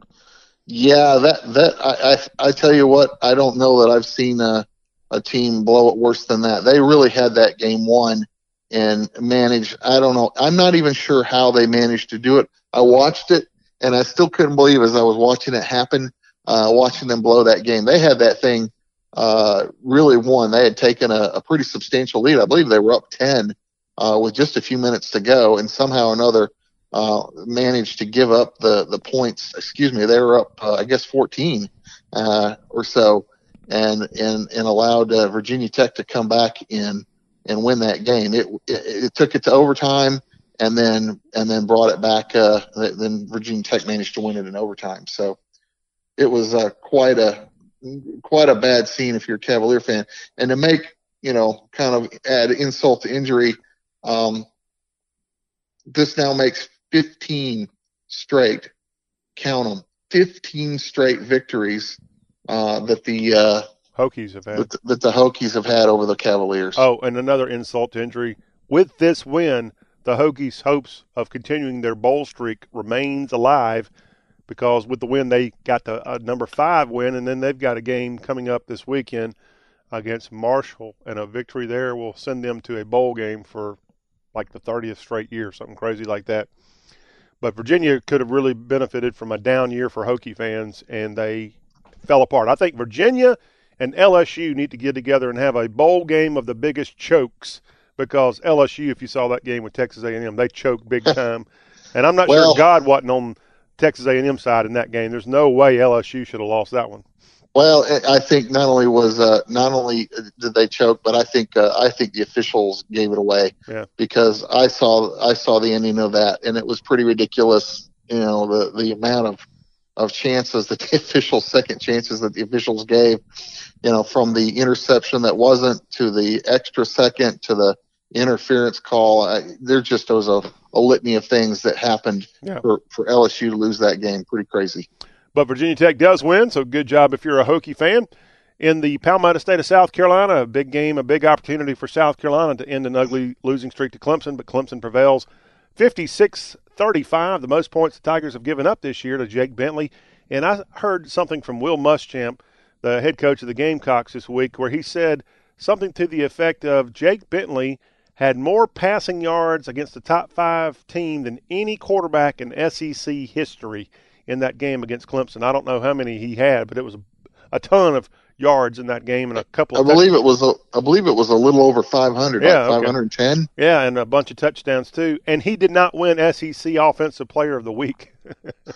Yeah, that that I, I I tell you what, I don't know that I've seen a a team blow it worse than that. They really had that game won and managed. I don't know. I'm not even sure how they managed to do it. I watched it and I still couldn't believe as I was watching it happen, uh, watching them blow that game. They had that thing uh, really won. They had taken a, a pretty substantial lead. I believe they were up 10 uh, with just a few minutes to go, and somehow or another uh, managed to give up the the points. Excuse me, they were up, uh, I guess, 14 uh, or so, and and and allowed uh, Virginia Tech to come back in and win that game. It, it it took it to overtime, and then and then brought it back. Uh, then Virginia Tech managed to win it in overtime. So it was quite a quite a bad scene if you're a Cavalier fan. And to make you know kind of add insult to injury, um, this now makes 15 straight, count them, 15 straight victories uh, that the uh, Hokies have had. that, the- that the Hokies have had over the Cavaliers. Oh, and another insult to injury. With this win, the Hokies' hopes of continuing their bowl streak remains alive because with the win they got the uh, number five win, and then they've got a game coming up this weekend against Marshall, and a victory there will send them to a bowl game for like the 30th straight year, something crazy like that. But Virginia could have really benefited from a down year for Hokie fans, and they fell apart. I think Virginia and LSU need to get together and have a bowl game of the biggest chokes because LSU, if you saw that game with Texas A&M, they choked big time, and I'm not Well- sure God wasn't on Texas A&M side in that game. There's no way LSU should have lost that one. Well, I I think not only was uh, not only did they choke, but I think uh, I think the officials gave it away Yeah. because I saw I saw the ending of that and it was pretty ridiculous. You know the the amount of of chances that the officials second chances that the officials gave. You know from the interception that wasn't to the extra second to the interference call. I, there just was a, a litany of things that happened Yeah. for for LSU to lose that game. Pretty crazy. But Virginia Tech does win, so good job if you're a Hokie fan. In the Palmetto State of South Carolina, a big game, a big opportunity for South Carolina to end an ugly losing streak to Clemson, but Clemson prevails 56 35, the most points the Tigers have given up this year to Jake Bentley. And I heard something from Will Muschamp, the head coach of the Gamecocks this week, where he said something to the effect of Jake Bentley had more passing yards against the top five team than any quarterback in SEC history in that game against Clemson. I don't know how many he had, but it was a, a ton of yards in that game and a couple I of believe it was a, I believe it was a little over 500, Yeah, like okay. 510. Yeah, and a bunch of touchdowns too. And he did not win SEC Offensive Player of the Week.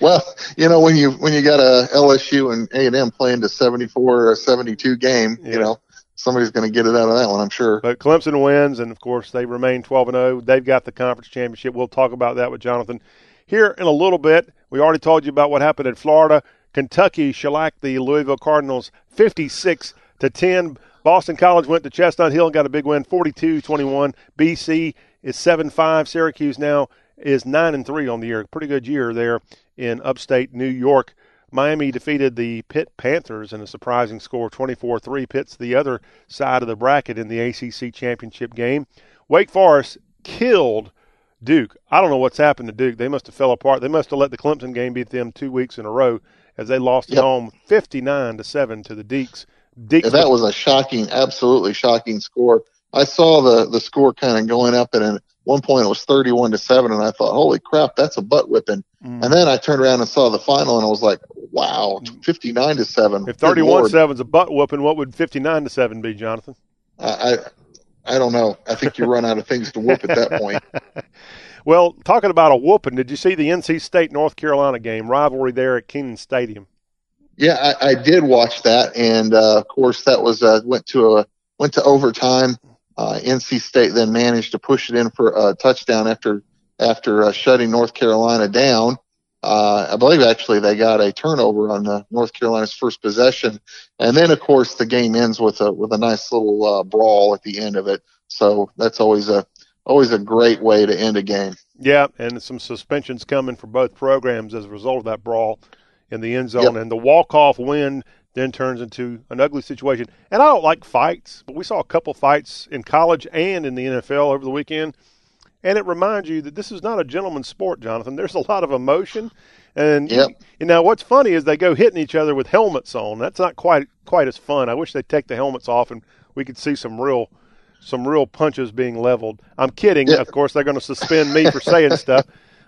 Well, you know when you when you got a LSU and A and M playing to 74 or 72 game, Yeah. you know somebody's going to get it out of that one, I'm sure. But Clemson wins, and of course they remain 12 and 0. They've got the conference championship. We'll talk about that with Jonathan here in a little bit. We already told you about what happened in Florida. Kentucky shellacked the Louisville Cardinals 56 to 10. Boston College went to Chestnut Hill and got a big win, 42-21. BC is 7-5. Syracuse now is 9 and 3 on the year. Pretty good year there in upstate New York. Miami defeated the Pitt Panthers in a surprising score, 24-3. Pitt's the other side of the bracket in the ACC championship game. Wake Forest killed Duke. I don't know what's happened to Duke. They must have fell apart. They must have let the Clemson game beat them two weeks in a row as they lost at Yep. home 59 to 7 to the Deacs. Deacs that was a shocking, absolutely shocking score. I saw the the score kind of going up, and at one point it was 31 to seven, and I thought, holy crap, that's a butt whipping. Mm. And then I turned around and saw the final, and I was like, wow, 59 to seven. if 31 Lord. 7 is a butt whooping, what would 59 to 7 be, Jonathan? I, I I don't know. I think you run out of things to whoop at that point. Well, talking about a whooping, did you see the NC State North Carolina game rivalry there at Kenan Stadium? Yeah, I, I did watch that, and uh, of course that was uh, went to a went to overtime. Uh, NC State then managed to push it in for a touchdown after after uh, shutting North Carolina down. Uh, I believe actually they got a turnover on uh, North Carolina's first possession, and then of course the game ends with a with a nice little uh, brawl at the end of it. So that's always a always a great way to end a game. Yeah, and some suspensions coming for both programs as a result of that brawl in the end zone. Yep. And the walk-off win then turns into an ugly situation. And I don't like fights, but we saw a couple fights in college and in the NFL over the weekend. And it reminds you that this is not a gentleman's sport, Jonathan. There's a lot of emotion. And Yep. you know what's funny is they go hitting each other with helmets on. That's not quite quite as fun. I wish they'd take the helmets off and we could see some real some real punches being leveled. I'm kidding. Yeah. Of course, they're going to suspend me for saying stuff.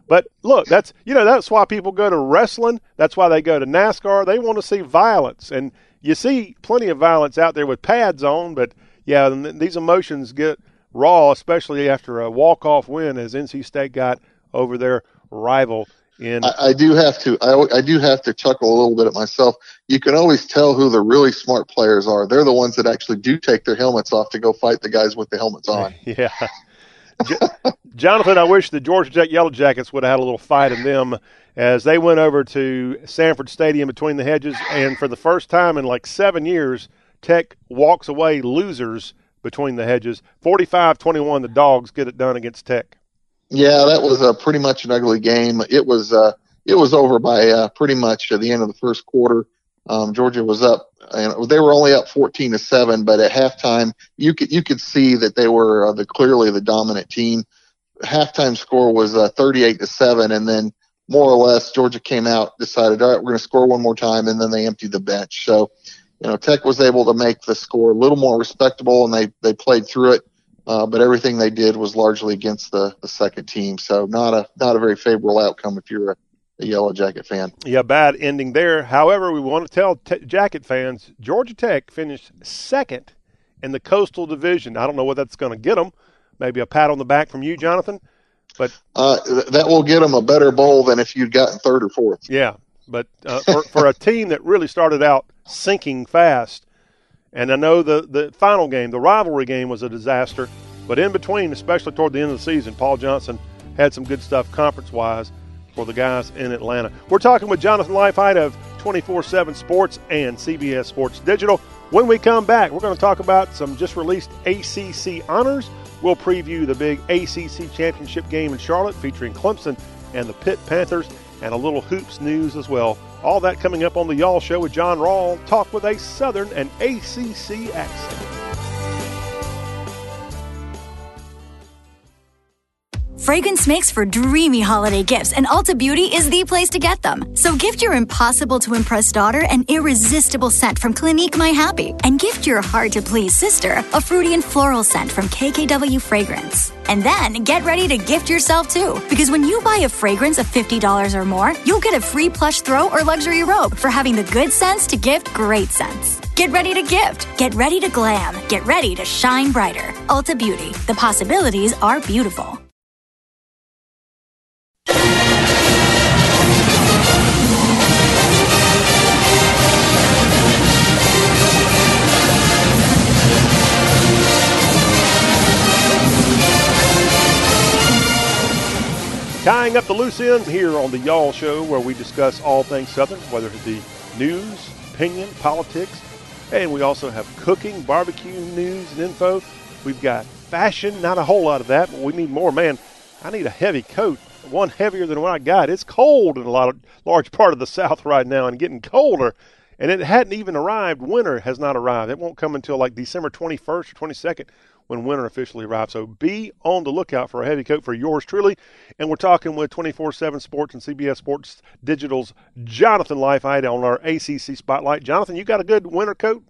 But look, that's you know that's why people go to wrestling. That's why they go to NASCAR. They want to see violence, and you see plenty of violence out there with pads on. But yeah, these emotions get raw, especially after a walk-off win as NC State got over their rival in. I, I do have to. I, I do have to chuckle a little bit at myself. You can always tell who the really smart players are. They're the ones that actually do take their helmets off to go fight the guys with the helmets on. Yeah. Jo- Jonathan, I wish the Georgia Tech Yellow Jackets would have had a little fight in them as they went over to Sanford Stadium between the hedges, and for the first time in like seven years, Tech walks away losers between the hedges. 45 21, the Dogs get it done against Tech. Yeah, that was uh, pretty much an ugly game. It was uh, it was over by uh, pretty much the end of the first quarter. Um, Georgia was up, and they were only up 14 to seven. But at halftime, you could you could see that they were uh, the clearly the dominant team. Halftime score was uh, 38 to seven, and then more or less, Georgia came out, decided, all right, we're going to score one more time, and then they emptied the bench. So, you know, Tech was able to make the score a little more respectable, and they they played through it. Uh, but everything they did was largely against the, the second team, so not a not a very favorable outcome if you're a, a Yellow Jacket fan. Yeah, bad ending there. However, we want to tell te- Jacket fans Georgia Tech finished second in the Coastal Division. I don't know what that's going to get them. Maybe a pat on the back from you, Jonathan. But Uh, that will get them a better bowl than if you'd gotten third or fourth. yeah, but uh, for, for a team that really started out sinking fast, and I know the the final game, the rivalry game, was a disaster. But in between, especially toward the end of the season, Paul Johnson had some good stuff conference wise for the guys in Atlanta. We're talking with Jonathan Leifheit of 24 7 Sports and CBS Sports Digital. When we come back, we're going to talk about some just released ACC honors. We'll preview the big ACC championship game in Charlotte featuring Clemson and the Pitt Panthers and a little hoops news as well. All that coming up on the Y'all Show with John Rawl. Talk with a Southern and ACC accent. Fragrance makes for dreamy holiday gifts, and Ulta Beauty is the place to get them. So gift your impossible to impress daughter an irresistible scent from Clinique My Happy, and gift your hard to please sister a fruity and floral scent from KKW Fragrance. And then get ready to gift yourself too, because when you buy a fragrance of $50 or more, you'll get a free plush throw or luxury robe for having the good sense to gift great sense. Get ready to gift. Get ready to glam. Get ready to shine brighter. Ulta Beauty. The possibilities are beautiful. Tying up the loose ends here on the Y'all Show, where we discuss all things Southern, whether it be news, opinion, politics, and we also have cooking, barbecue news and info. We've got fashion, not a whole lot of that, but we need more. Man, I need a heavy coat, one heavier than what I got. It's cold in a lot of large part of the South right now, and getting colder. And it hadn't even arrived. Winter has not arrived. It won't come until like December 21st or 22nd when winter officially arrives. So be on the lookout for a heavy coat for yours truly. And we're talking with 24 7 Sports and CBS Sports Digital's Jonathan Leifheit on our ACC Spotlight. Jonathan, you got a good winter coat?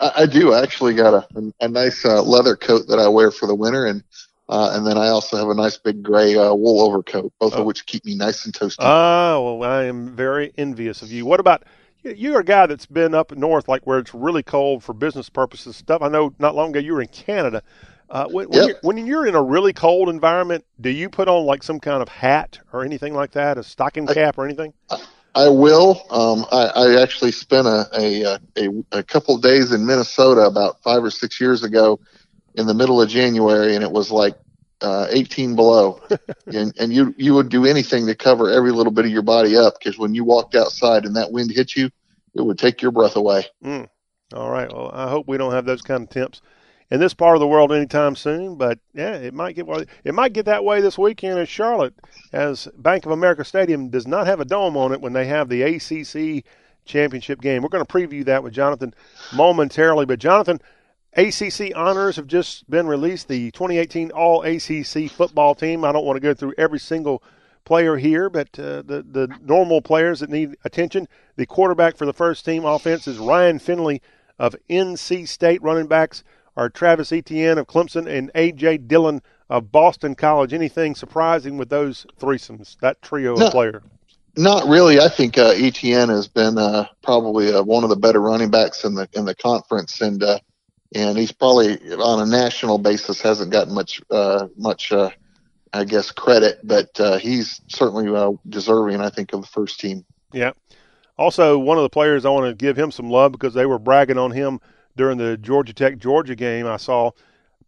I, I do. I actually got a, a nice uh, leather coat that I wear for the winter, and uh, and then I also have a nice big gray uh, wool overcoat, both of which keep me nice and toasty. Ah, well, I am very envious of you. What about you're a guy that's been up north, like where it's really cold for business purposes stuff. I know not long ago you were in Canada. Uh, when, when, Yep. you're, when you're in a really cold environment, do you put on like some kind of hat or anything like that, a stocking cap or anything? I will. Um, I, I actually spent a, a, a, a couple of days in Minnesota about five or six years ago in the middle of January, and it was like uh, 18 below. and, and you, you would do anything to cover every little bit of your body up because when you walked outside and that wind hit you, it would take your breath away. Mm. All right. Well, I hope we don't have those kind of temps in this part of the world anytime soon. But yeah, it might get it might get that way this weekend in Charlotte, as Bank of America Stadium does not have a dome on it when they have the ACC championship game. We're going to preview that with Jonathan momentarily. But Jonathan, ACC honors have just been released. The 2018 All ACC football team. I don't want to go through every single player here, but uh, the the normal players that need attention. The quarterback for the first team offense is Ryan Finley of NC State. Running backs are Travis Etienne of Clemson and AJ Dillon of Boston College. Anything surprising with those threesomes? That trio No. of players. Not really. I think uh, Etienne has been uh, probably uh, one of the better running backs in the in the conference, and uh, and he's probably on a national basis hasn't gotten much uh, much uh, I guess credit, but uh, he's certainly uh, deserving. I think of the first team. Yeah. Also, one of the players I want to give him some love because they were bragging on him during the Georgia Tech Georgia game. I saw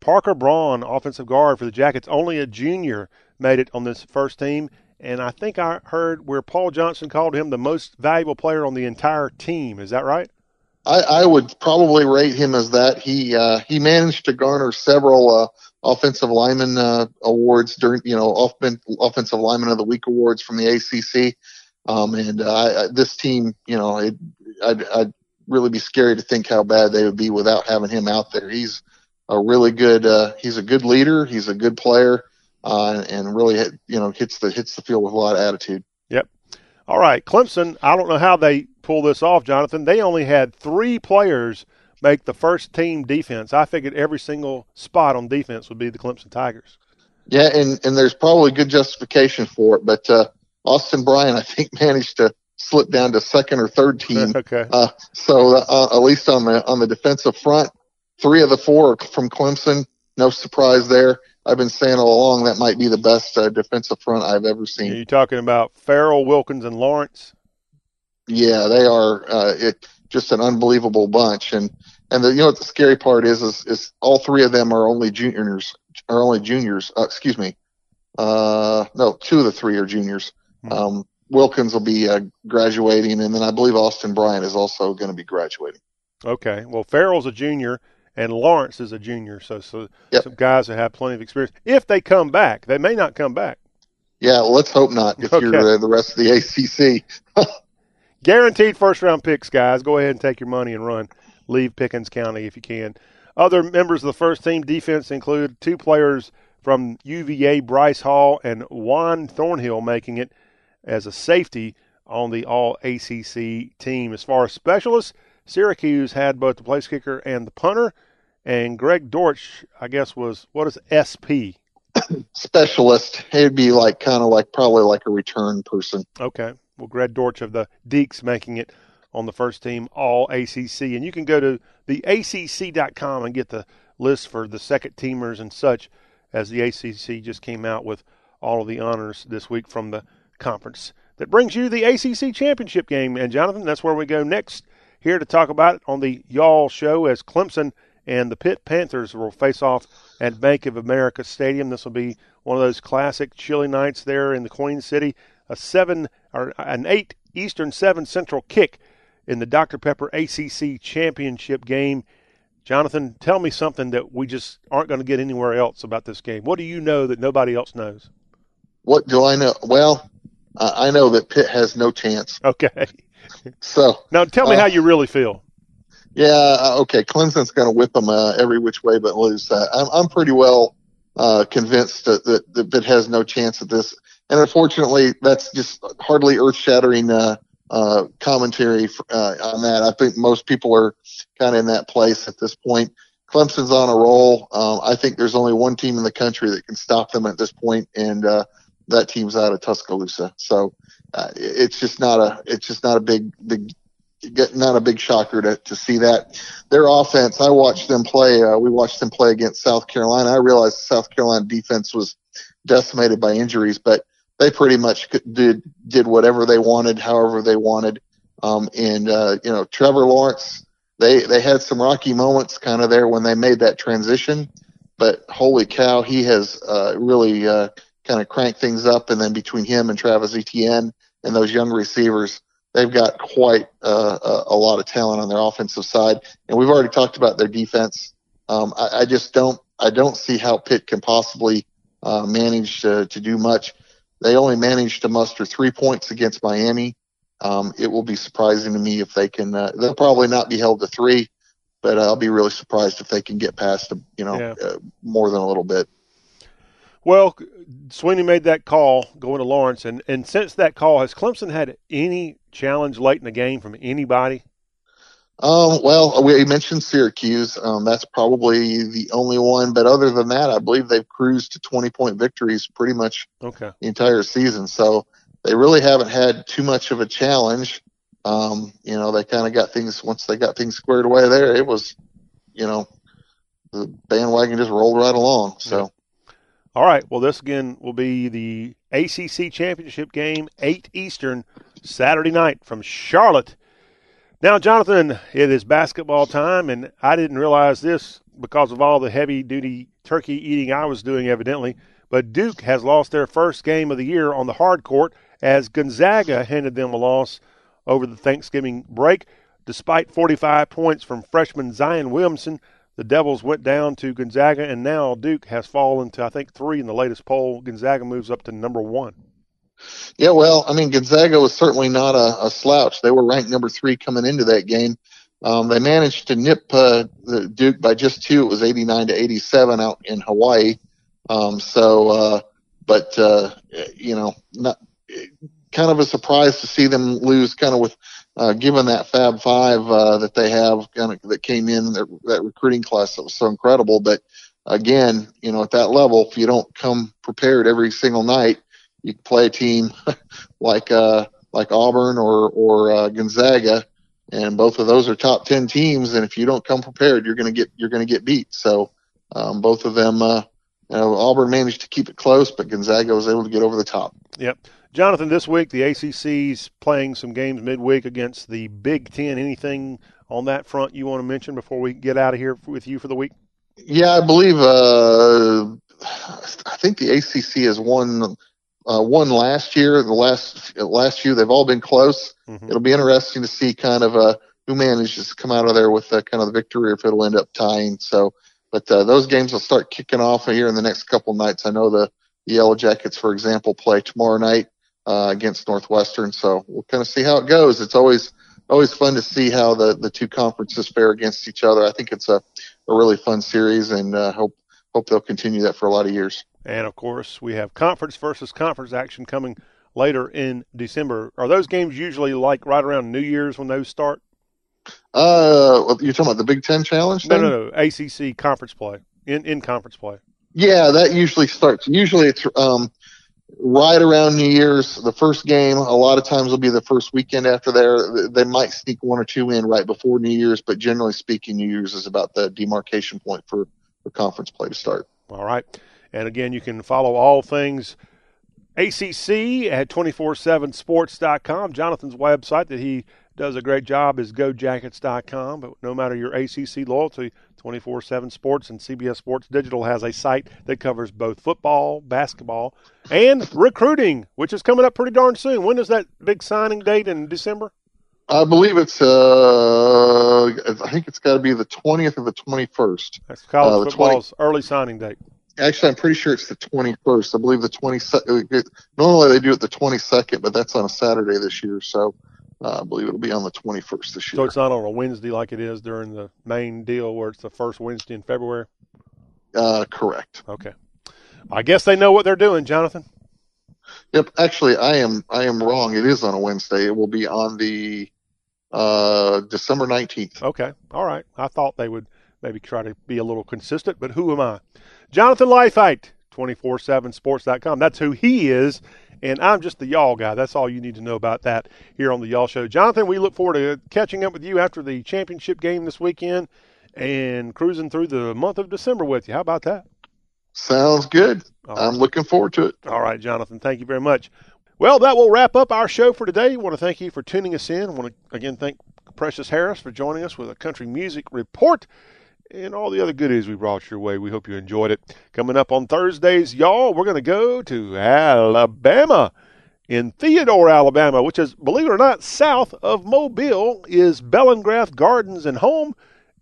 Parker Braun, offensive guard for the Jackets, only a junior, made it on this first team. And I think I heard where Paul Johnson called him the most valuable player on the entire team. Is that right? I, I would probably rate him as that. He uh, he managed to garner several uh, offensive lineman uh, awards during you know offen- offensive lineman of the week awards from the ACC. Um, and uh, I, I- this team, you know, it, I'd, I'd really be scary to think how bad they would be without having him out there. He's a really good. Uh, he's a good leader. He's a good player, uh, and really, you know, hits the hits the field with a lot of attitude. Yep. All right, Clemson. I don't know how they pull this off, Jonathan. They only had three players make the first team defense. I figured every single spot on defense would be the Clemson Tigers. Yeah, and and there's probably good justification for it, but uh, Austin Bryant, I think, managed to slip down to second or third team. okay. Uh, so uh, at least on the on the defensive front, three of the four are from Clemson. No surprise there. I've been saying all along that might be the best uh, defensive front I've ever seen. Are You're talking about Ferrell, Wilkins, and Lawrence. Yeah, they are uh, it, just an unbelievable bunch. And and the, you know what the scary part is, is is all three of them are only juniors. Are only juniors. Uh, excuse me. Uh, no, two of the three are juniors. Um, Wilkins will be uh, graduating, and then I believe Austin Bryant is also going to be graduating. Okay. Well, Ferrell's a junior, and Lawrence is a junior. So, so some guys that have plenty of experience. If they come back, they may not come back. Yeah, well, let's hope not. If Okay. you're uh, the rest of the ACC, Guaranteed first round picks, guys. Go ahead and take your money and run. Leave Pickens County if you can. Other members of the first team defense include two players from UVA, Bryce Hall and Juan Thornhill, making it as a safety on the All ACC team. As far as specialists, Syracuse had both the place kicker and the punter, and Greg Dortch, I guess, was what is SP? specialist, He'd be like kind of like probably like a return person. Okay. Well, Greg Dortch of the Deacs making it on the first team All ACC. And you can go to the ACC.com and get the list for the second teamers and such as the ACC just came out with all of the honors this week from the conference. That brings you the ACC championship game. And Jonathan, that's where we go next here to talk about it on the Y'all show as Clemson and the Pitt Panthers will face off at Bank of America Stadium. This will be one of those classic chilly nights there in the Queen City. A seven or an eight Eastern, seven Central kick in the Dr. Pepper ACC championship game. Jonathan, tell me something that we just aren't going to get anywhere else about this game. What do you know that nobody else knows? What do I know? Well, I know that Pitt has no chance. Okay. So Now tell me uh, how you really feel. Yeah, uh, okay. Clemson's going to whip them uh, every which way but lose. Uh, I'm, I'm pretty well uh, convinced that, that, that has no chance at this. And unfortunately, that's just hardly earth shattering uh, uh, commentary f- uh, on that. I think most people are kind of in that place at this point. Clemson's on a roll. Um, I think there's only one team in the country that can stop them at this point, and uh, that team's out of Tuscaloosa. So uh, it's just not a it's just not a big big not a big shocker to, to see that their offense. I watched them play. Uh, we watched them play against South Carolina. I realized South Carolina defense was decimated by injuries, but they pretty much did did whatever they wanted, however they wanted. Um, and uh, you know, Trevor Lawrence, they they had some rocky moments kind of there when they made that transition, but holy cow, he has uh, really uh, kind of cranked things up. And then between him and Travis Etienne and those young receivers, they've got quite uh, a, a lot of talent on their offensive side. And we've already talked about their defense. Um, I, I just don't I don't see how Pitt can possibly uh, manage to, to do much. They only managed to muster three points against Miami. Um, it will be surprising to me if they can. Uh, they'll probably not be held to three, but I'll be really surprised if they can get past, you know, Yeah. uh, more than a little bit. Well, Swinney made that call going to Lawrence, and, and since that call, has Clemson had any challenge late in the game from anybody? Um, well, we mentioned Syracuse. Um, that's probably the only one. But other than that, I believe they've cruised to 20 point victories pretty much Okay. the entire season. So they really haven't had too much of a challenge. Um, you know, they kind of got things, once they got things squared away there, it was, you know, the bandwagon just rolled right along. So, All right. Well, this again will be the ACC championship game, 8 Eastern, Saturday night from Charlotte. Now, Jonathan, it is basketball time, and I didn't realize this because of all the heavy duty turkey eating I was doing, evidently. But Duke has lost their first game of the year on the hard court as Gonzaga handed them a loss over the Thanksgiving break. Despite 45 points from freshman Zion Williamson, the Devils went down to Gonzaga, and now Duke has fallen to, I think, three in the latest poll. Gonzaga moves up to number one. yeah, well, I mean, Gonzaga was certainly not a, a slouch. They were ranked number three coming into that game. Um, they managed to nip uh, the Duke by just two. It was 89 to 87 out in Hawaii. Um, so, uh, but uh, you know, not kind of a surprise to see them lose, kind of with uh, given that Fab Five uh, that they have, kind of that came in that, that recruiting class that was so incredible. But again, you know, at that level, if you don't come prepared every single night, you can play a team like uh, like Auburn or or uh, Gonzaga, and both of those are top ten teams. And if you don't come prepared, you're going to get you're going to get beat. So um, both of them, uh, you know, Auburn managed to keep it close, but Gonzaga was able to get over the top. Yep. Jonathan, this week the ACC's playing some games midweek against the Big Ten. Anything on that front you want to mention before we get out of here with you for the week? Yeah, I believe. Uh, I think the ACC has won uh, won last year. The last last few, they've all been close. Mm-hmm. It'll be interesting to see kind of uh, who manages to come out of there with uh, kind of the victory, or if it'll end up tying. So, but uh, those games will start kicking off here in the next couple nights. I know the, the Yellow Jackets, for example, play tomorrow night uh, against Northwestern. So we'll kind of see how it goes. It's always always fun to see how the the two conferences fare against each other. I think it's a a really fun series, and uh, hope hope they'll continue that for a lot of years. And of course, we have conference versus conference action coming later in December. Are those games usually like right around New Year's when those start? Uh, you're talking about the Big Ten Challenge? No, thing? no, no. ACC conference play in in conference play. Yeah, that usually starts. Usually it's um, right around New Year's. The first game, a lot of times, will be the first weekend after there. They might sneak one or two in right before New Year's, but generally speaking, New Year's is about the demarcation point for, for conference play to start. All right. And again, you can follow all things ACC at 247sports.com. Jonathan's website that he does a great job is gojackets.com. But no matter your ACC loyalty, 24 7 Sports and CBS Sports Digital has a site that covers both football, basketball, and recruiting, which is coming up pretty darn soon. When is that big signing date in December? I believe it's. Uh, I think it's got to be the twentieth or the twenty-first. That's college Uh, football's early signing date. Actually, I'm pretty sure it's the twenty-first. I believe the 22nd. Normally they do it the twenty-second, but that's on a Saturday this year, so uh, I believe it'll be on the twenty-first this year. So it's not on a Wednesday like it is during the main deal where it's the first Wednesday in February? Uh, correct. Okay. I guess they know what they're doing, Jonathan. Yep. Actually, I am. I am wrong. It is on a Wednesday. It will be on the uh, December nineteenth. Okay. All right. I thought they would maybe try to be a little consistent, but who am I? Jonathan Leifheit, 247sports.com. That's who he is. And I'm just the y'all guy. That's all you need to know about that here on the y'all show. Jonathan, we look forward to catching up with you after the championship game this weekend and cruising through the month of December with you. How about that? Sounds good. I'm looking forward to it. All right, Jonathan. Thank you very much. Well, that will wrap up our show for today. I want to thank you for tuning us in. I want to again thank Precious Harris for joining us with a country music report and all the other goodies we brought your way. We hope you enjoyed it. Coming up on Thursdays, y'all, we're going to go to Alabama. In Theodore, Alabama, which is, believe it or not, south of Mobile, is Bellingrath Gardens and Home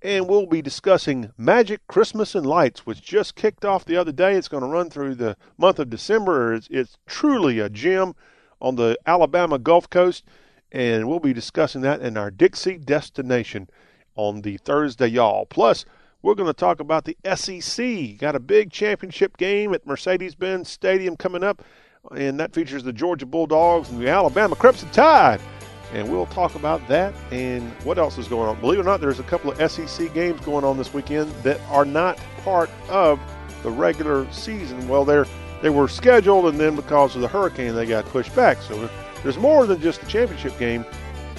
and we'll be discussing Magic Christmas and Lights, which just kicked off the other day. It's going to run through the month of December. It's, it's truly a gem on the Alabama Gulf Coast, and we'll be discussing that in our Dixie destination on the Thursday, y'all. Plus, we're going to talk about the SEC. Got a big championship game at Mercedes Benz Stadium coming up, and that features the Georgia Bulldogs and the Alabama Crimson Tide and we'll talk about that and what else is going on. Believe it or not, there's a couple of SEC games going on this weekend that are not part of the regular season. Well, they're they were scheduled, and then because of the hurricane, they got pushed back. So there's more than just the championship game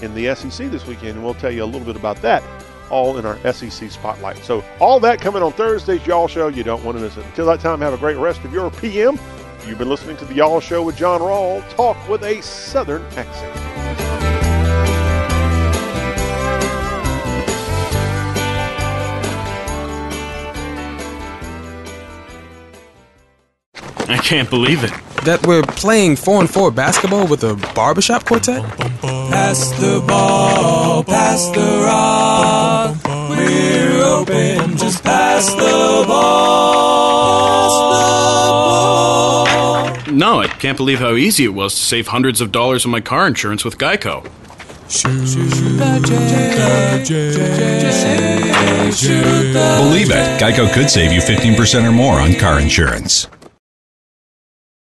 in the SEC this weekend, and we'll tell you a little bit about that all in our SEC spotlight. So all that coming on Thursday's Y'all Show. You don't want to miss it. Until that time, have a great rest of your PM. You've been listening to the Y'all Show with John Rawl. Talk with a Southern accent. I can't believe it. That we're playing 4 and 4 basketball with a barbershop quartet? Pass the ball, pass the rock. We're open, just pass the ball. No, I can't believe how easy it was to save hundreds of dollars on my car insurance with Geico. Believe it, Geico could save you 15% or more on car insurance.